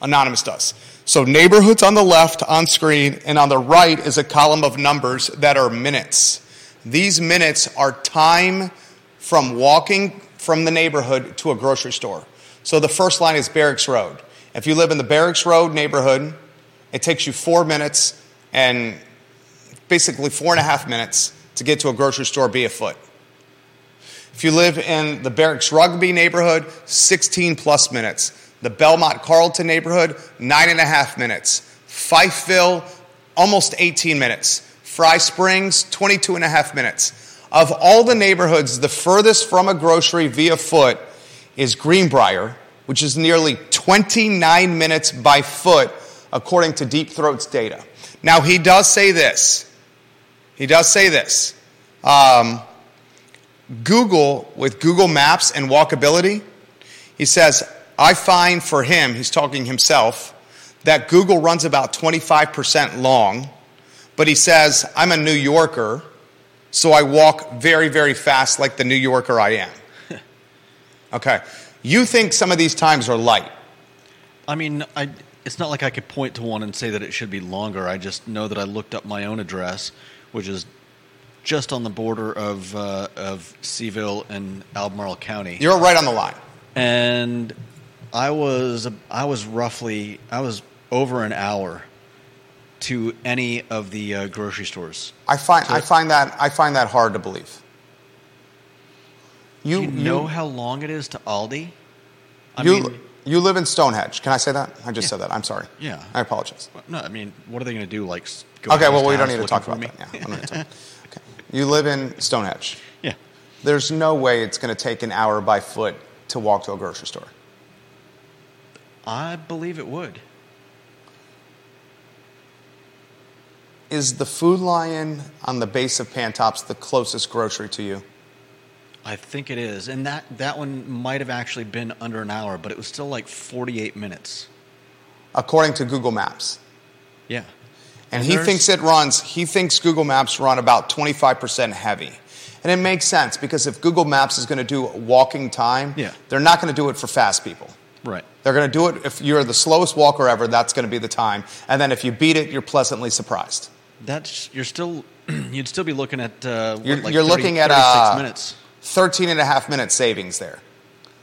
Anonymous does. So neighborhoods on the left on screen, and on the right is a column of numbers that are minutes. These minutes are time from walking from the neighborhood to a grocery store. So the first line is Barracks Road. If you live in the Barracks Road neighborhood, it takes you four minutes and basically four and a half minutes to get to a grocery store be foot. If you live in the Barracks Rugby neighborhood, 16 plus minutes. The Belmont Carlton neighborhood, nine and a half minutes. Fifeville, almost 18 minutes. Fry Springs, 22 and a half minutes. Of all the neighborhoods, the furthest from a grocery via foot is Greenbrier, which is nearly 29 minutes by foot, according to Deep Throat's data. Now, he does say this. He does say this. Um, Google, with Google Maps and walkability, he says, I find for him, he's talking himself, that Google runs about 25% long, but he says, I'm a New Yorker, so I walk very, very fast like the New Yorker I am. okay. You think some of these times are light. I mean, I, it's not like I could point to one and say that it should be longer. I just know that I looked up my own address, which is just on the border of uh, of CVille and Albemarle County, You're right on the line. and I was I was roughly I was over an hour to any of the uh, grocery stores. I find, I, find that, I find that hard to believe. Do you know how long it is to Aldi? I you, mean, you live in Stonehenge. Can I say that? I just Yeah. said that. I'm sorry. Yeah. I apologize. no, I mean, what are they going to do? Like, go Okay, well, we don't need to talk about me? that. Yeah, talk- okay. You live in Stonehenge. yeah. There's no way it's going to take an hour by foot to walk to a grocery store. I believe it would. Is the Food Lion on the base of Pantops the closest grocery to you? I think it is, and that that one might have actually been under an hour, but it was still like forty-eight minutes. According to Google Maps. Yeah, And, And he thinks it runs, he thinks Google Maps run about 25% heavy. And it makes sense because if Google Maps is going to do walking time, Yeah. they're not going to do it for fast people. right. They're going to do it if you're the slowest walker ever, that's going to be the time. And then if you beat it, you're pleasantly surprised. That's you're still you'd still be looking at uh, what, You're, like you're 30 looking at uh, minutes. 13 and a half minute savings there.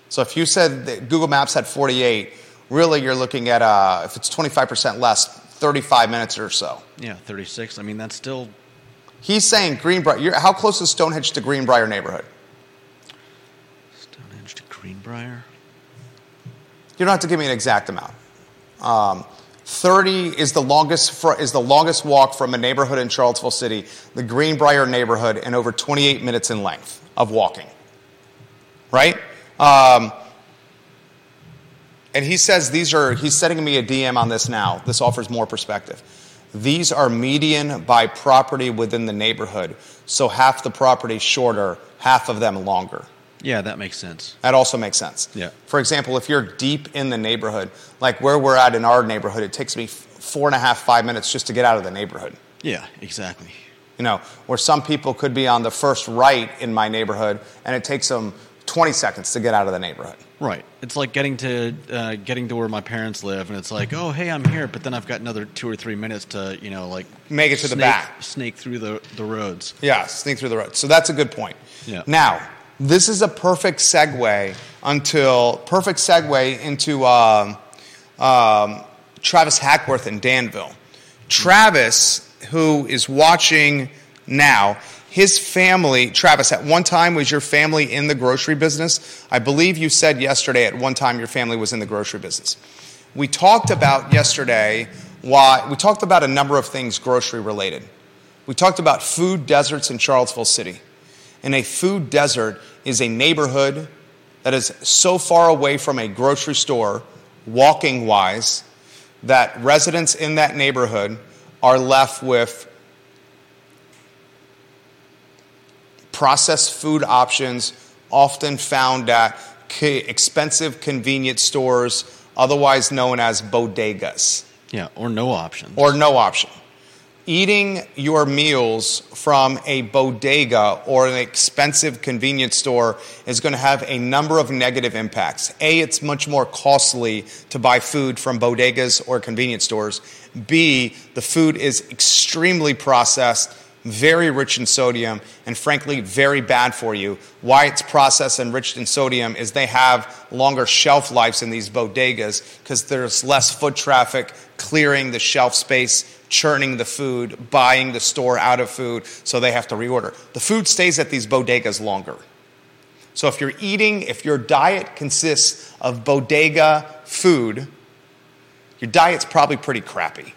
So if you said that Google Maps had 48, really you're looking at, uh, if it's 25% less, 35 minutes or so. Yeah, thirty-six. I mean, that's still He's saying Greenbrier, you're, how close is Stonehenge to Greenbrier neighborhood? Stonehenge to Greenbrier. You don't have to give me an exact amount. Um, 30 is the longest fr- is the longest walk from a neighborhood in Charlottesville City, the Greenbrier neighborhood, and over 28 minutes in length of walking. Right? Um, and he says these are. He's sending me a DM on this now. This offers more perspective. These are median by property within the neighborhood, so half the property shorter, half of them longer. Yeah, that makes sense. That also makes sense. Yeah. For example, if you're deep in the neighborhood, like where we're at in our neighborhood, it takes me four and a half, five minutes just to get out of the neighborhood. Yeah, exactly. You know, where some people could be on the first right in my neighborhood, and it takes them 20 seconds to get out of the neighborhood. Right. It's like getting to uh, getting to where my parents live, and it's like, oh, hey, I'm here, but then I've got another two or three minutes to, you know, like Make it to the back. snake through the the roads. Yeah, snake through the roads. So that's a good point. Yeah. Now, this is a perfect segue until perfect segue into um, um, Travis Hackworth in Danville. Travis, who is watching now, his family, Travis, at one time was your family in the grocery business? I believe you said yesterday at one time your family was in the grocery business. We talked about yesterday why, we talked about a number of things grocery related. We talked about food deserts in Charlottesville City. And a food desert is a neighborhood that is so far away from a grocery store, walking wise, that residents in that neighborhood are left with processed food options often found at expensive convenience stores, otherwise known as bodegas. Yeah, or no options. Or no option. Eating your meals from a bodega or an expensive convenience store is going to have a number of negative impacts. A, it's much more costly to buy food from bodegas or convenience stores. B, the food is extremely processed very rich in sodium, and frankly, very bad for you. Why it's processed and rich in sodium is they have longer shelf lives in these bodegas because there's less foot traffic clearing the shelf space, churning the food, buying the store out of food, so they have to reorder. The food stays at these bodegas longer. So if you're eating, if your diet consists of bodega food, your diet's probably pretty crappy.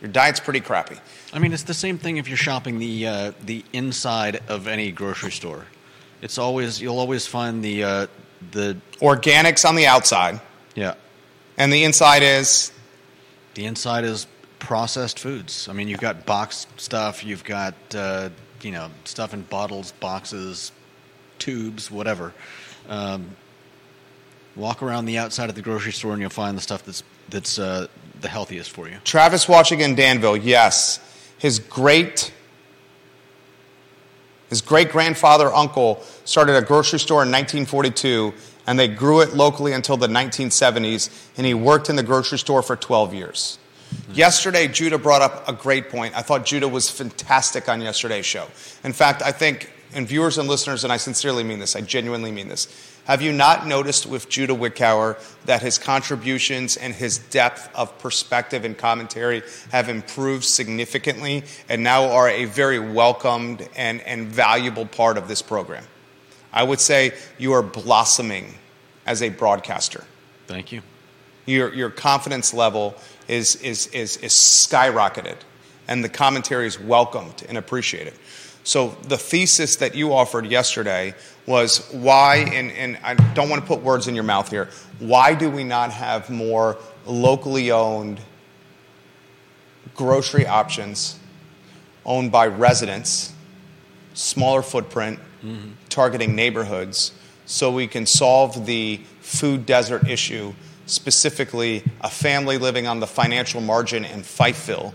Your diet's pretty crappy. I mean, it's the same thing if you're shopping the uh, the inside of any grocery store. It's always you'll always find the uh, the organics on the outside. Yeah, and the inside is the inside is processed foods. I mean, you've got boxed stuff. You've got uh, you know stuff in bottles, boxes, tubes, whatever. Um, walk around the outside of the grocery store and you'll find the stuff that's that's uh, the healthiest for you. Travis watching in Danville, yes his great his great grandfather uncle started a grocery store in 1942 and they grew it locally until the 1970s and he worked in the grocery store for 12 years. Yesterday judah brought up a great point. I thought judah was fantastic on yesterday's show. In fact i think and viewers and listeners and i sincerely mean this i genuinely mean this have you not noticed with Judah Wickower that his contributions and his depth of perspective and commentary have improved significantly and now are a very welcomed and, and valuable part of this program? I would say you are blossoming as a broadcaster. Thank you. Your, your confidence level is, is, is, is skyrocketed, and the commentary is welcomed and appreciated. So, the thesis that you offered yesterday was why, and, and I don't want to put words in your mouth here, why do we not have more locally owned grocery options owned by residents, smaller footprint, mm-hmm. targeting neighborhoods, so we can solve the food desert issue, specifically a family living on the financial margin in Fifeville.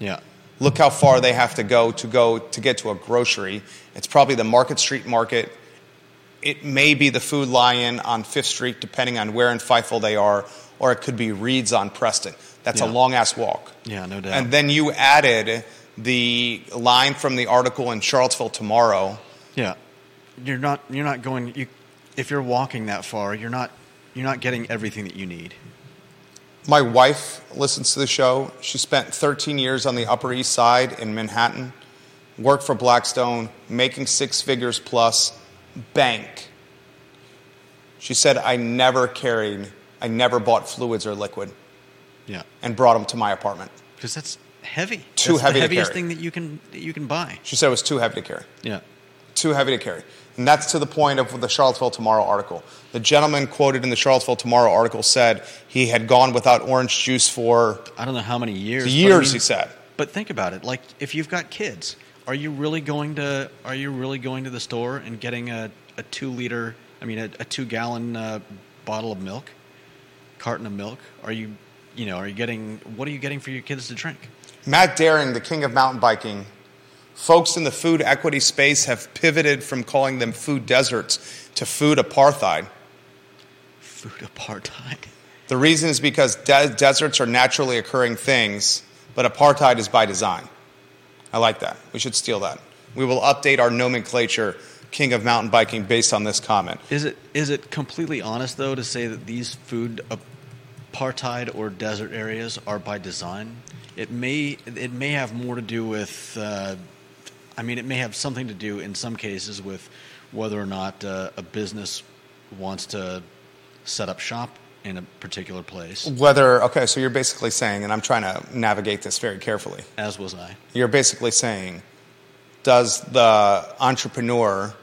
Yeah. Look how far they have to go to go to get to a grocery. It's probably the Market Street Market it may be the Food Lion on Fifth Street, depending on where in Fifeville they are, or it could be Reid's on Preston. That's yeah. a long ass walk. Yeah, no doubt. And then you added the line from the article in Charlottesville tomorrow. Yeah, you're not you're not going. You, if you're walking that far, you're not you're not getting everything that you need. My wife listens to the show. She spent 13 years on the Upper East Side in Manhattan, worked for Blackstone, making six figures plus bank. She said, I never carried, I never bought fluids or liquid. Yeah. And brought them to my apartment. Because that's heavy. Too that's heavy the heaviest to carry. thing that you can that you can buy. She said it was too heavy to carry. Yeah. Too heavy to carry. And that's to the point of the Charlottesville Tomorrow article. The gentleman quoted in the Charlottesville Tomorrow article said he had gone without orange juice for I don't know how many years. Years, I mean, he said. But think about it. Like if you've got kids, are you really going to are you really going to the store and getting a, a two liter I mean a, a two gallon uh, bottle of milk carton of milk are you you know are you getting what are you getting for your kids to drink Matt Daring the king of mountain biking folks in the food equity space have pivoted from calling them food deserts to food apartheid food apartheid the reason is because de- deserts are naturally occurring things but apartheid is by design I like that. We should steal that. We will update our nomenclature, king of mountain biking, based on this comment. Is it is it completely honest though to say that these food apartheid or desert areas are by design? It may it may have more to do with uh, I mean, it may have something to do in some cases with whether or not uh, a business wants to set up shop in a particular place, Whether, okay, so you're basically saying, and I'm trying to navigate this very carefully. as was I. You're basically saying, does the entrepreneur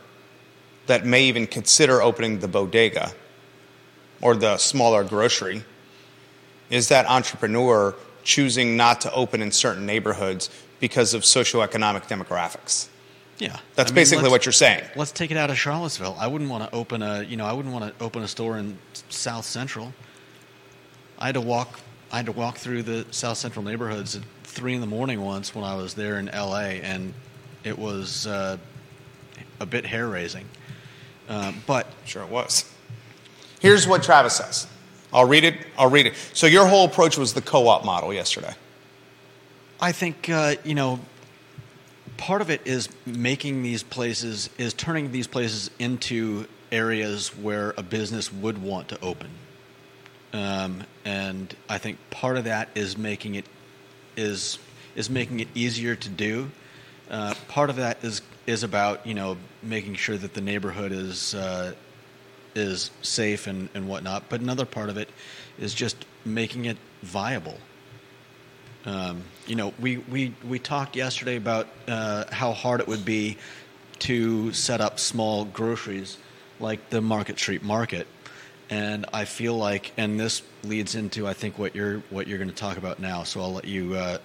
that may even consider opening the bodega or the smaller grocery, is that entrepreneur choosing not to open in certain neighborhoods because of socioeconomic demographics? Yeah, That's I mean, basically what you're saying. Let's take it out of Charlottesville. I wouldn't want to open a, you know, I wouldn't want to open a store in South Central. I had to walk, I had to walk through the South Central neighborhoods at three in the morning once when I was there in L.A. and it was uh, a bit hair raising. Uh, but Sure, it was. Here's what Travis says. I'll read it. I'll read it. So your whole approach was the co-op model yesterday. I think uh, you know part of it is making these places is turning these places into areas where a business would want to open, um, and I think part of that is making it is is making it easier to do. Uh, part of that is is about you know making sure that the neighborhood is uh, is safe and, and whatnot. But another part of it is just making it viable. Um, you know, we, we, we talked yesterday about uh, how hard it would be to set up small groceries like the Market Street Market. And I feel like, and this leads into, I think, what you're, what you're going to talk about now. So I'll let you uh,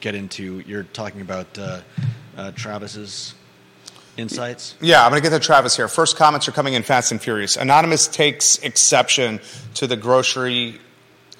get into, you're talking about uh, uh, Travis's insights. Yeah, I'm going to get to Travis here. First comments are coming in fast and furious. Anonymous takes exception to the grocery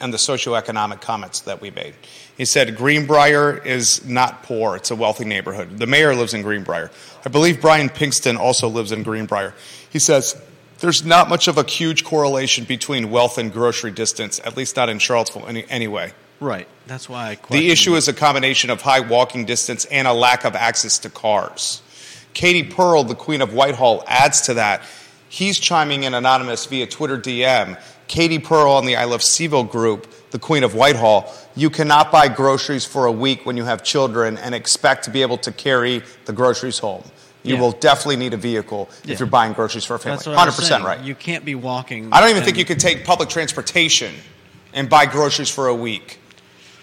and the socioeconomic comments that we made. He said Greenbrier is not poor, it's a wealthy neighborhood. The mayor lives in Greenbrier. I believe Brian Pinkston also lives in Greenbrier. He says there's not much of a huge correlation between wealth and grocery distance, at least not in Charlottesville any, anyway. Right. That's why I question The issue is a combination of high walking distance and a lack of access to cars. Katie Pearl, the Queen of Whitehall, adds to that. He's chiming in anonymous via Twitter DM. Katie Pearl on the I Love CVille group, the Queen of Whitehall. You cannot buy groceries for a week when you have children and expect to be able to carry the groceries home. You Yeah. will definitely need a vehicle Yeah. if you're buying groceries for a family. That's what I was 100% right. You can't be walking. I don't even think you could take public transportation and buy groceries for a week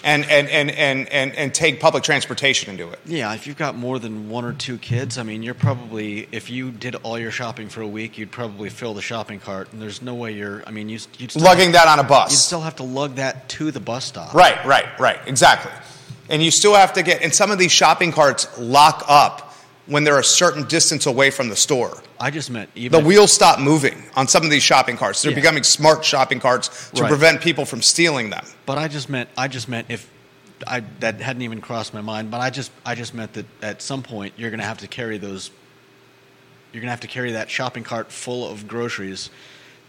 and, and, and, and, and, and take public transportation and do it. Yeah, if you've got more than one or two kids, I mean, you're probably if you did all your shopping for a week, you'd probably fill the shopping cart, and there's no way you're. I mean, you you'd still, Lugging that on a bus. you'd still have to lug that to the bus stop. Right, right, right. Exactly. And you still have to get, and some of these shopping carts lock up when they're a certain distance away from the store. I just meant even The wheels stop moving on some of these shopping carts. They're Yeah. becoming smart shopping carts to Right. prevent people from stealing them. But I just meant I just meant if I that hadn't even crossed my mind. But I just I just meant that at some point you're going to have to carry those. You're going to have to carry that shopping cart full of groceries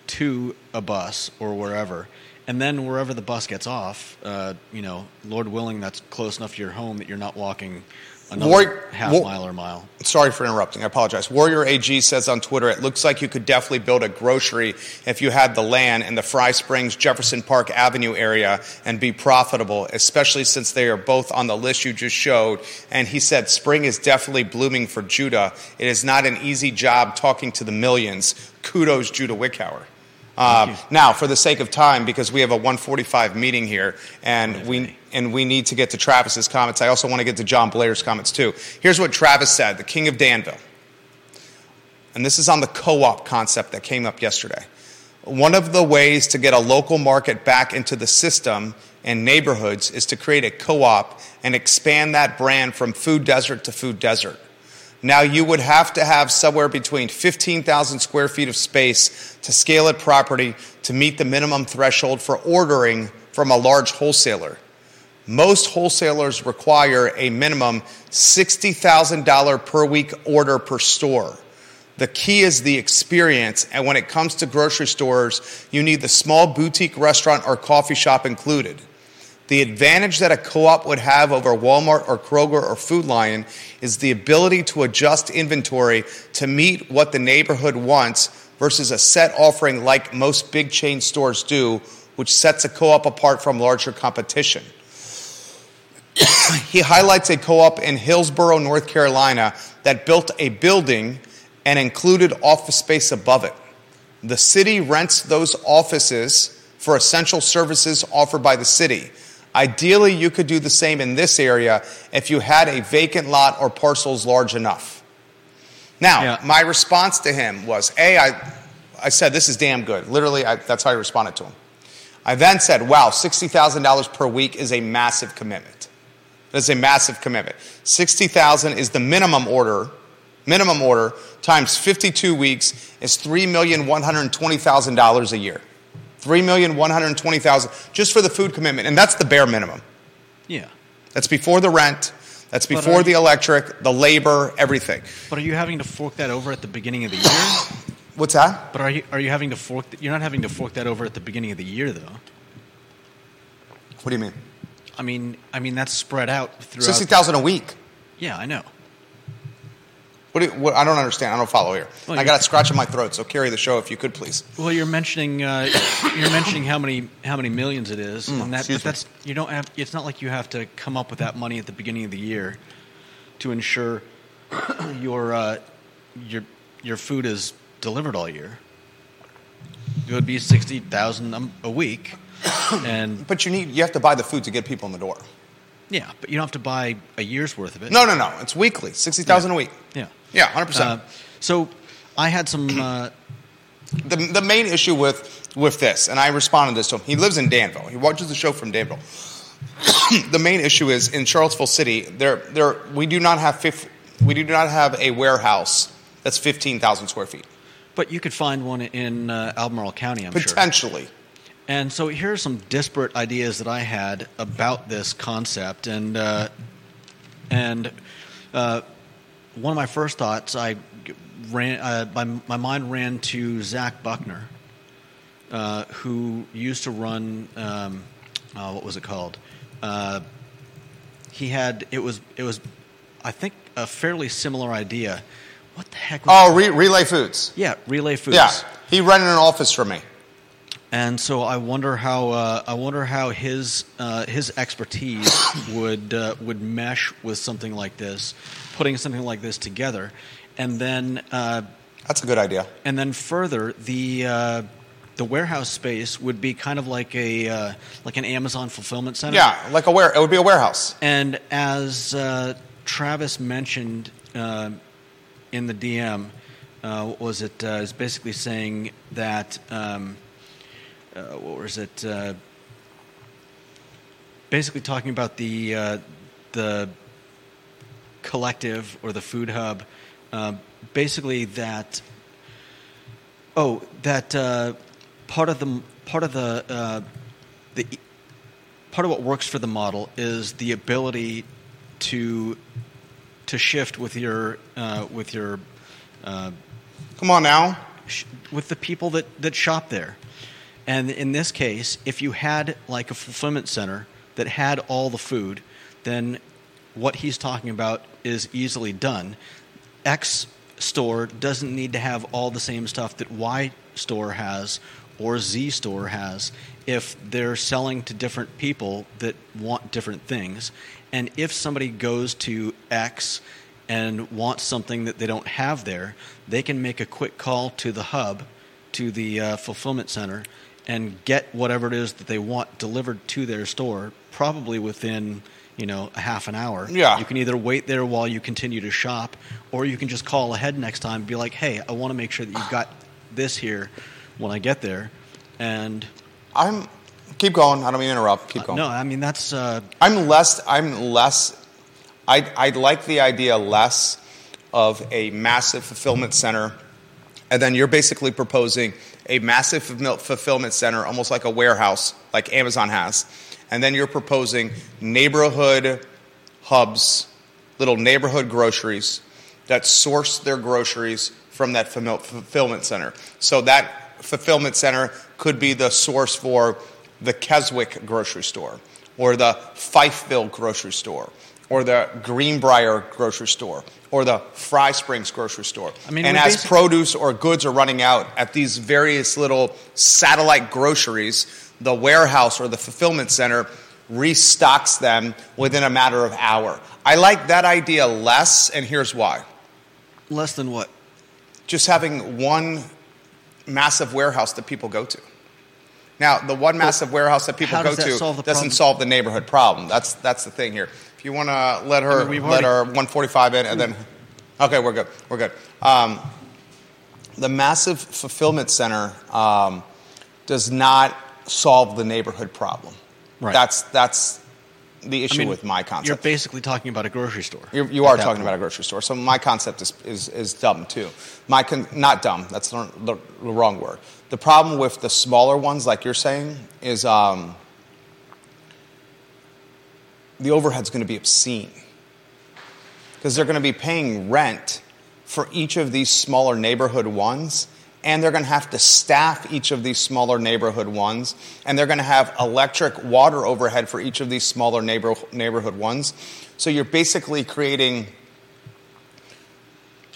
to a bus or wherever, and then wherever the bus gets off, uh, you know, Lord willing, that's close enough to your home that you're not walking another War- half war- mile or mile. Sorry for interrupting. I apologize. Warrior AG says on Twitter, it looks like you could definitely build a grocery if you had the land in the Fry Springs, Jefferson Park Avenue area and be profitable, especially since they are both on the list you just showed. And he said, spring is definitely blooming for Judah. It is not an easy job talking to the millions. Kudos, Judah Wickhauer. Um, now, for the sake of time, because we have a 145 meeting here, and we and we need to get to Travis's comments. I also want to get to John Blair's comments too. Here's what Travis said: the King of Danville, and this is on the co-op concept that came up yesterday. One of the ways to get a local market back into the system and neighborhoods is to create a co-op and expand that brand from food desert to food desert. Now, you would have to have somewhere between 15,000 square feet of space to scale it property to meet the minimum threshold for ordering from a large wholesaler. Most wholesalers require a minimum $60,000 per week order per store. The key is the experience, and when it comes to grocery stores, you need the small boutique restaurant or coffee shop included. The advantage that a co op would have over Walmart or Kroger or Food Lion is the ability to adjust inventory to meet what the neighborhood wants versus a set offering like most big chain stores do, which sets a co op apart from larger competition. he highlights a co op in Hillsborough, North Carolina, that built a building and included office space above it. The city rents those offices for essential services offered by the city. Ideally, you could do the same in this area if you had a vacant lot or parcels large enough. Now, Yeah. my response to him was A, I, I said, this is damn good. Literally, I, that's how I responded to him. I then said, wow, $60,000 per week is a massive commitment. That's a massive commitment. 60,000 is the minimum order. Minimum order times 52 weeks is $3,120,000 a year. 3,120,000 just for the food commitment and that's the bare minimum. Yeah. That's before the rent, that's before the you- electric, the labor, everything. But are you having to fork that over at the beginning of the year? What's that? but are you are you having to fork? You're not having to fork that over at the beginning of the year, though. What do you mean? I mean, I mean that's spread out throughout. 60,000 a week. Yeah, I know. What, do you, what I don't understand. I don't follow here. Well, I got it scratching my throat, so carry the show if you could please. Well, you're mentioning uh, you're mentioning how many how many millions it is, and that, Mm, but that's you don't have. It's not like you have to come up with that money at the beginning of the year to ensure your uh, your your food is delivered all year. It would be sixty thousand a week, and But you need you have to buy the food to get people in the door. yeah, but you don't have to buy a year's worth of it. No, no, no. It's weekly. 60,000 a week. Yeah. Yeah, 100%. Uh, so I had some. Uh, the, the main issue with, with this, and I responded to this to him, he lives in Danville. He watches the show from Danville. the main issue is in Charlottesville City, there, there, we, do not have we do not have a warehouse that's 15,000 square feet. but you could find one in uh, Albemarle County, I'm sure. And so here are some disparate ideas that I had about this concept, and uh, and uh, one of my first thoughts, I ran, uh, my, my mind ran to Zach Buckner, uh, who used to run, um, uh, what was it called? Uh, he had it was it was, I think, a fairly similar idea. What the heck? Was Oh, Re- Relay Foods. yeah, Relay Foods. Yeah. He rented an office for me. And so I wonder how uh, I wonder how his uh, his expertise would uh, would mesh with something like this, putting something like this together, and then uh, That's a good idea. and then further the uh, the warehouse space would be kind of like a uh, like an Amazon fulfillment center. Yeah, like a ware. It would be a warehouse. And as uh, Travis mentioned uh, in the DM, uh, what was it? Uh, is basically saying that um, what was it? Uh, basically talking about the uh, the collective or the food hub. Uh, basically, that oh, that uh, part of the part of the uh, the part of what works for the model is the ability to to shift with your uh, with your uh, Come on now. sh- with the people that, that shop there. And in this case, if you had like a fulfillment center that had all the food, then what he's talking about is easily done. X store doesn't need to have all the same stuff that Y store has or Z store has if they're selling to different people that want different things. And if somebody goes to X and wants something that they don't have there, they can make a quick call to the hub, to the uh, fulfillment center, and get whatever it is that they want delivered to their store, probably within you know a half an hour. Yeah. You can either wait there while you continue to shop, or you can just call ahead next time and be like, "Hey, I want to make sure that you've got this here when I get there." And I'm. Keep going. I don't mean to interrupt. Keep going. no, I mean that's uh, I'm less. I'm less. I I like the idea less of a massive fulfillment center, and then you're basically proposing a massive fulfill- fulfillment center, almost like a warehouse, like Amazon has, and then you're proposing neighborhood hubs, little neighborhood groceries that source their groceries from that fulfill- fulfillment center. So that fulfillment center could be the source for the Keswick grocery store, or the Fifeville grocery store, or the Greenbrier grocery store, or the Fry Springs grocery store. I mean, and as produce or goods are running out at these various little satellite groceries, the warehouse or the fulfillment center restocks them within a matter of hour. I like that idea less, and here's why. Less than what? Just having one massive warehouse that people go to. Now, the one massive warehouse that people go that to solve doesn't problem? solve the neighborhood problem. That's that's the thing here. If you want to let her I mean, let already- our 145 in, and then okay, we're good. We're good. Um, the massive fulfillment center um, does not solve the neighborhood problem. Right. That's that's the issue I mean, with my concept. You're basically talking about a grocery store. You're, you are talking point. about a grocery store. So my concept is, is, is dumb too. My con- not dumb. That's the, the, the wrong word. The problem with the smaller ones, like you're saying, is um, the overhead's going to be obscene. Because they're going to be paying rent for each of these smaller neighborhood ones and they're going to have to staff each of these smaller neighborhood ones and they're going to have electric water overhead for each of these smaller neighbor, neighborhood ones. So you're basically creating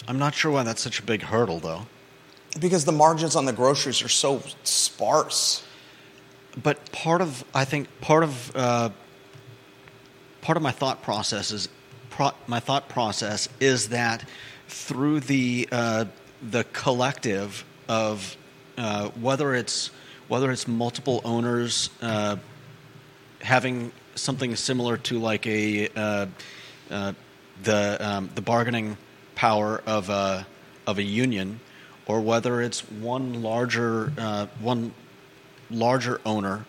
I'm not sure why that's such a big hurdle, though. because the margins on the groceries are so sparse. But part of I think part of uh, part of my thought process is pro- my thought process is that through the uh, the collective of uh, whether it's whether it's multiple owners uh, having something similar to like a uh, uh, the um, the bargaining power of a of a union, or whether it's one larger uh, one larger owner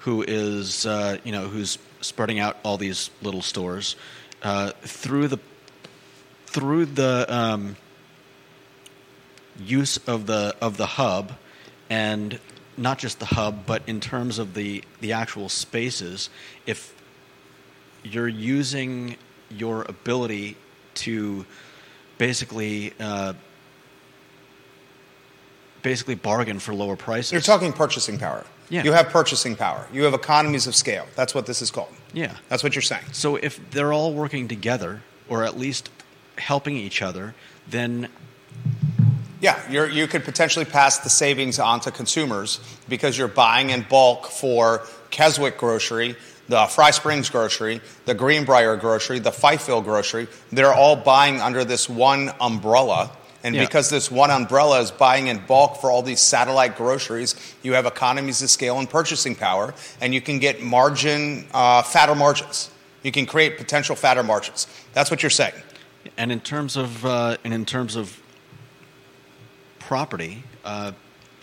who is you know who's spreading out all these little stores uh, through the through the um, use of the of the hub and not just the hub but in terms of the the actual spaces if you're using your ability to basically uh, basically bargain for lower prices. You're talking purchasing power Yeah. you have purchasing power you have economies of scale that's what this is called yeah that's what you're saying So if they're all working together, or at least helping each other, then Yeah, you're, you could potentially pass the savings on to consumers because you're buying in bulk for Keswick Grocery, the Fry Springs Grocery, the Greenbrier Grocery, the Fifeville Grocery. They're all buying under this one umbrella. And Yeah. because this one umbrella is buying in bulk for all these satellite groceries, you have economies of scale and purchasing power, and you can get margin, uh, fatter margins. You can create potential fatter margins. That's what you're saying. and in terms of uh, and in terms of property, uh,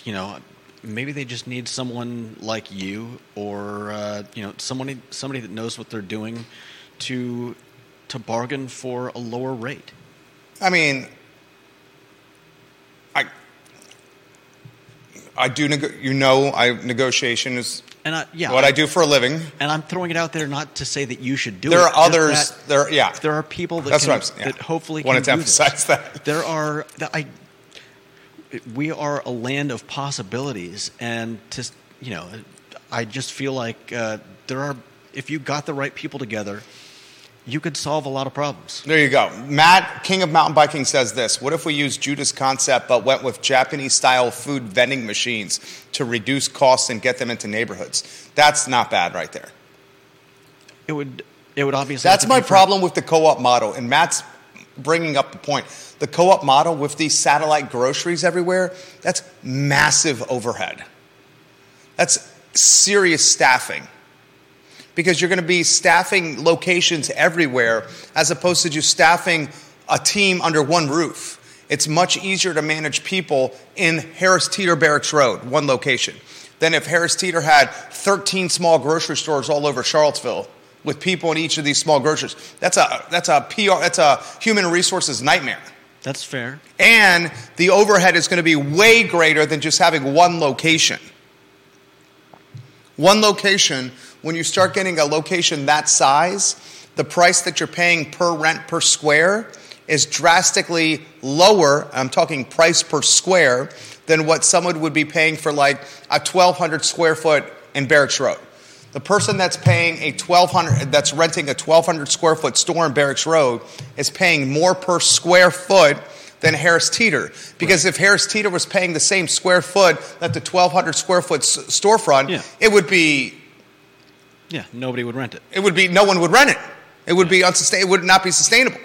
you know, maybe they just need someone like you, or uh, you know, somebody somebody that knows what they're doing to to bargain for a lower rate. I mean, I do. Nego- you know, I negotiation is And I, yeah, what I do for a living. And I'm throwing it out there not to say that you should do There it. There are others. that There, yeah. there are people that That's can, what I'm. Yeah. that hopefully wanted to can do this. that. There are that I. We are a land of possibilities, and to you know, I just feel like uh, there are. If you got the right people together, you could solve a lot of problems. There you go. Matt, King of Mountain Biking, says this What if we used Judah's concept but went with Japanese style food vending machines to reduce costs and get them into neighborhoods? That's not bad right there. It would. It would obviously. That's my problem with the co op model. And Matt's bringing up the point. The co op model with these satellite groceries everywhere, that's massive overhead. That's serious staffing. Because you're going to be staffing locations everywhere as opposed to just staffing a team under one roof. It's much easier to manage people in Harris Teeter Barracks Road, one location, than if Harris Teeter had 13 small grocery stores all over Charlottesville with people in each of these small groceries. That's a that's a PR that's a human resources nightmare. That's fair. And the overhead is going to be way greater than just having one location. One location, when you start getting a location that size, the price that you're paying per rent per square is drastically lower. I'm talking price per square than what someone would be paying for like a 1,200 square foot in Barracks Road. The person that's paying a 1,200, that's renting a 1,200 square foot store in Barracks Road is paying more per square foot than Harris Teeter. Because if Harris Teeter was paying the same square foot that the 1,200 square foot s- storefront, Yeah. it would be Yeah, nobody would rent it. It would be no one would rent it. It would be unsustainable. It would not be sustainable.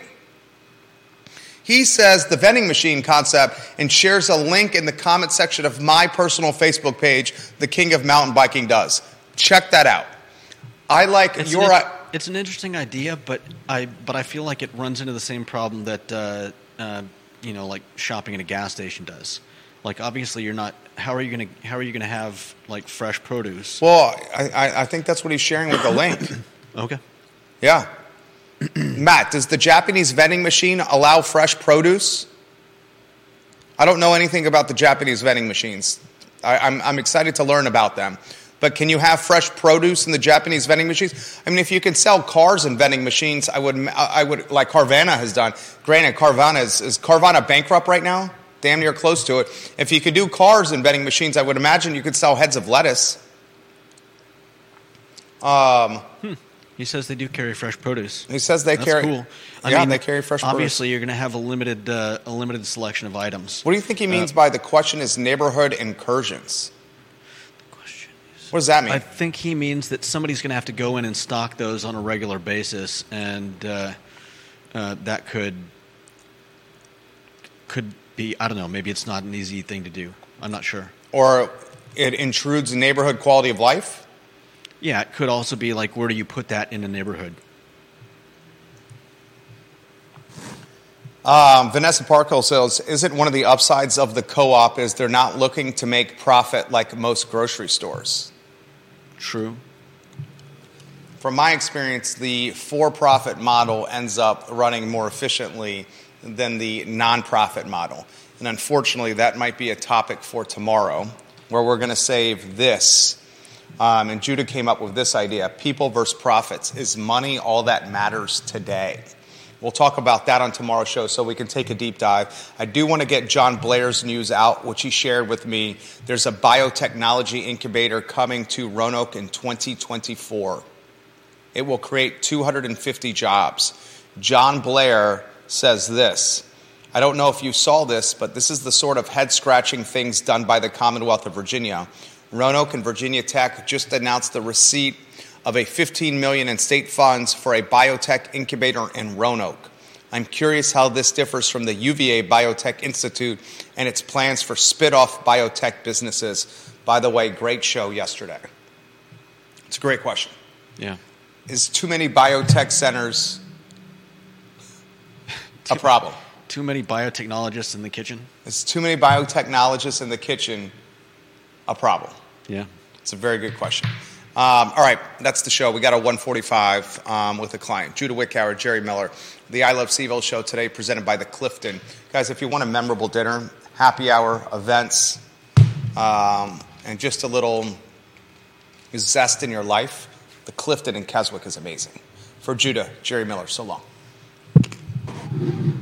He says the vending machine concept and shares a link in the comment section of my personal Facebook page, The King of Mountain Biking does. Check that out. I like It's your. an, it's an interesting idea, but I but I feel like it runs into the same problem that uh, uh, you know, like shopping at a gas station does. Like obviously, you're not. How are you gonna How are you gonna have like fresh produce? well, I, I, I think that's what he's sharing with the link. Okay. Yeah. Matt, does the Japanese vending machine allow fresh produce? I don't know anything about the Japanese vending machines. I, I'm, I'm excited to learn about them. But can you have fresh produce in the Japanese vending machines? I mean, if you can sell cars in vending machines, I would, I would like Carvana has done. Granted, Carvana is, is Carvana bankrupt right now? Damn near close to it. If you could do cars and vending machines, I would imagine you could sell heads of lettuce. Um, He says they do carry fresh produce. he says they That's carry. cool. I yeah, mean, they carry fresh produce. Obviously, you're going to have a limited uh, a limited selection of items. What do you think he Uh, means by the question is neighborhood incursions? What does that mean? I think he means that somebody's going to have to go in and stock those on a regular basis, and uh, uh, that could could be I don't know. Maybe it's not an easy thing to do. I'm not sure. or it intrudes neighborhood quality of life? Yeah, it could also be like where do you put that in a neighborhood? Um, Vanessa Parkhill says, isn't one of the upsides of the co-op is they're not looking to make profit like most grocery stores? True. From my experience, the for-profit model ends up running more efficiently than the nonprofit model. And unfortunately, that might be a topic for tomorrow, where we're going to save this. Um, and Judah came up with this idea people versus profits. Is money all that matters today? We'll talk about that on tomorrow's show so we can take a deep dive. I do want to get John Blair's news out, which he shared with me. There's a biotechnology incubator coming to Roanoke in 2024. It will create 250 jobs. John Blair says this I don't know if you saw this, but this is the sort of head scratching things done by the Commonwealth of Virginia. Roanoke and Virginia Tech just announced the receipt of a 15 million in state funds for a biotech incubator in Roanoke. I'm curious how this differs from the UVA Biotech Institute and its plans for spit-off biotech businesses. By the way, great show yesterday. It's a great question Yeah. is too many biotech centers a problem? Too many biotechnologists in the kitchen. Is too many biotechnologists in the kitchen a problem? Yeah. It's a very good question. Um, all right, that's the show. We got a 145 um, with a client. Judah Wickower, Jerry Miller. The I Love CVille show today presented by the Clifton. Guys, if you want a memorable dinner, happy hour, events, um, and just a little zest in your life, the Clifton in Keswick is amazing. For Judah, Jerry Miller, so long. Thank you.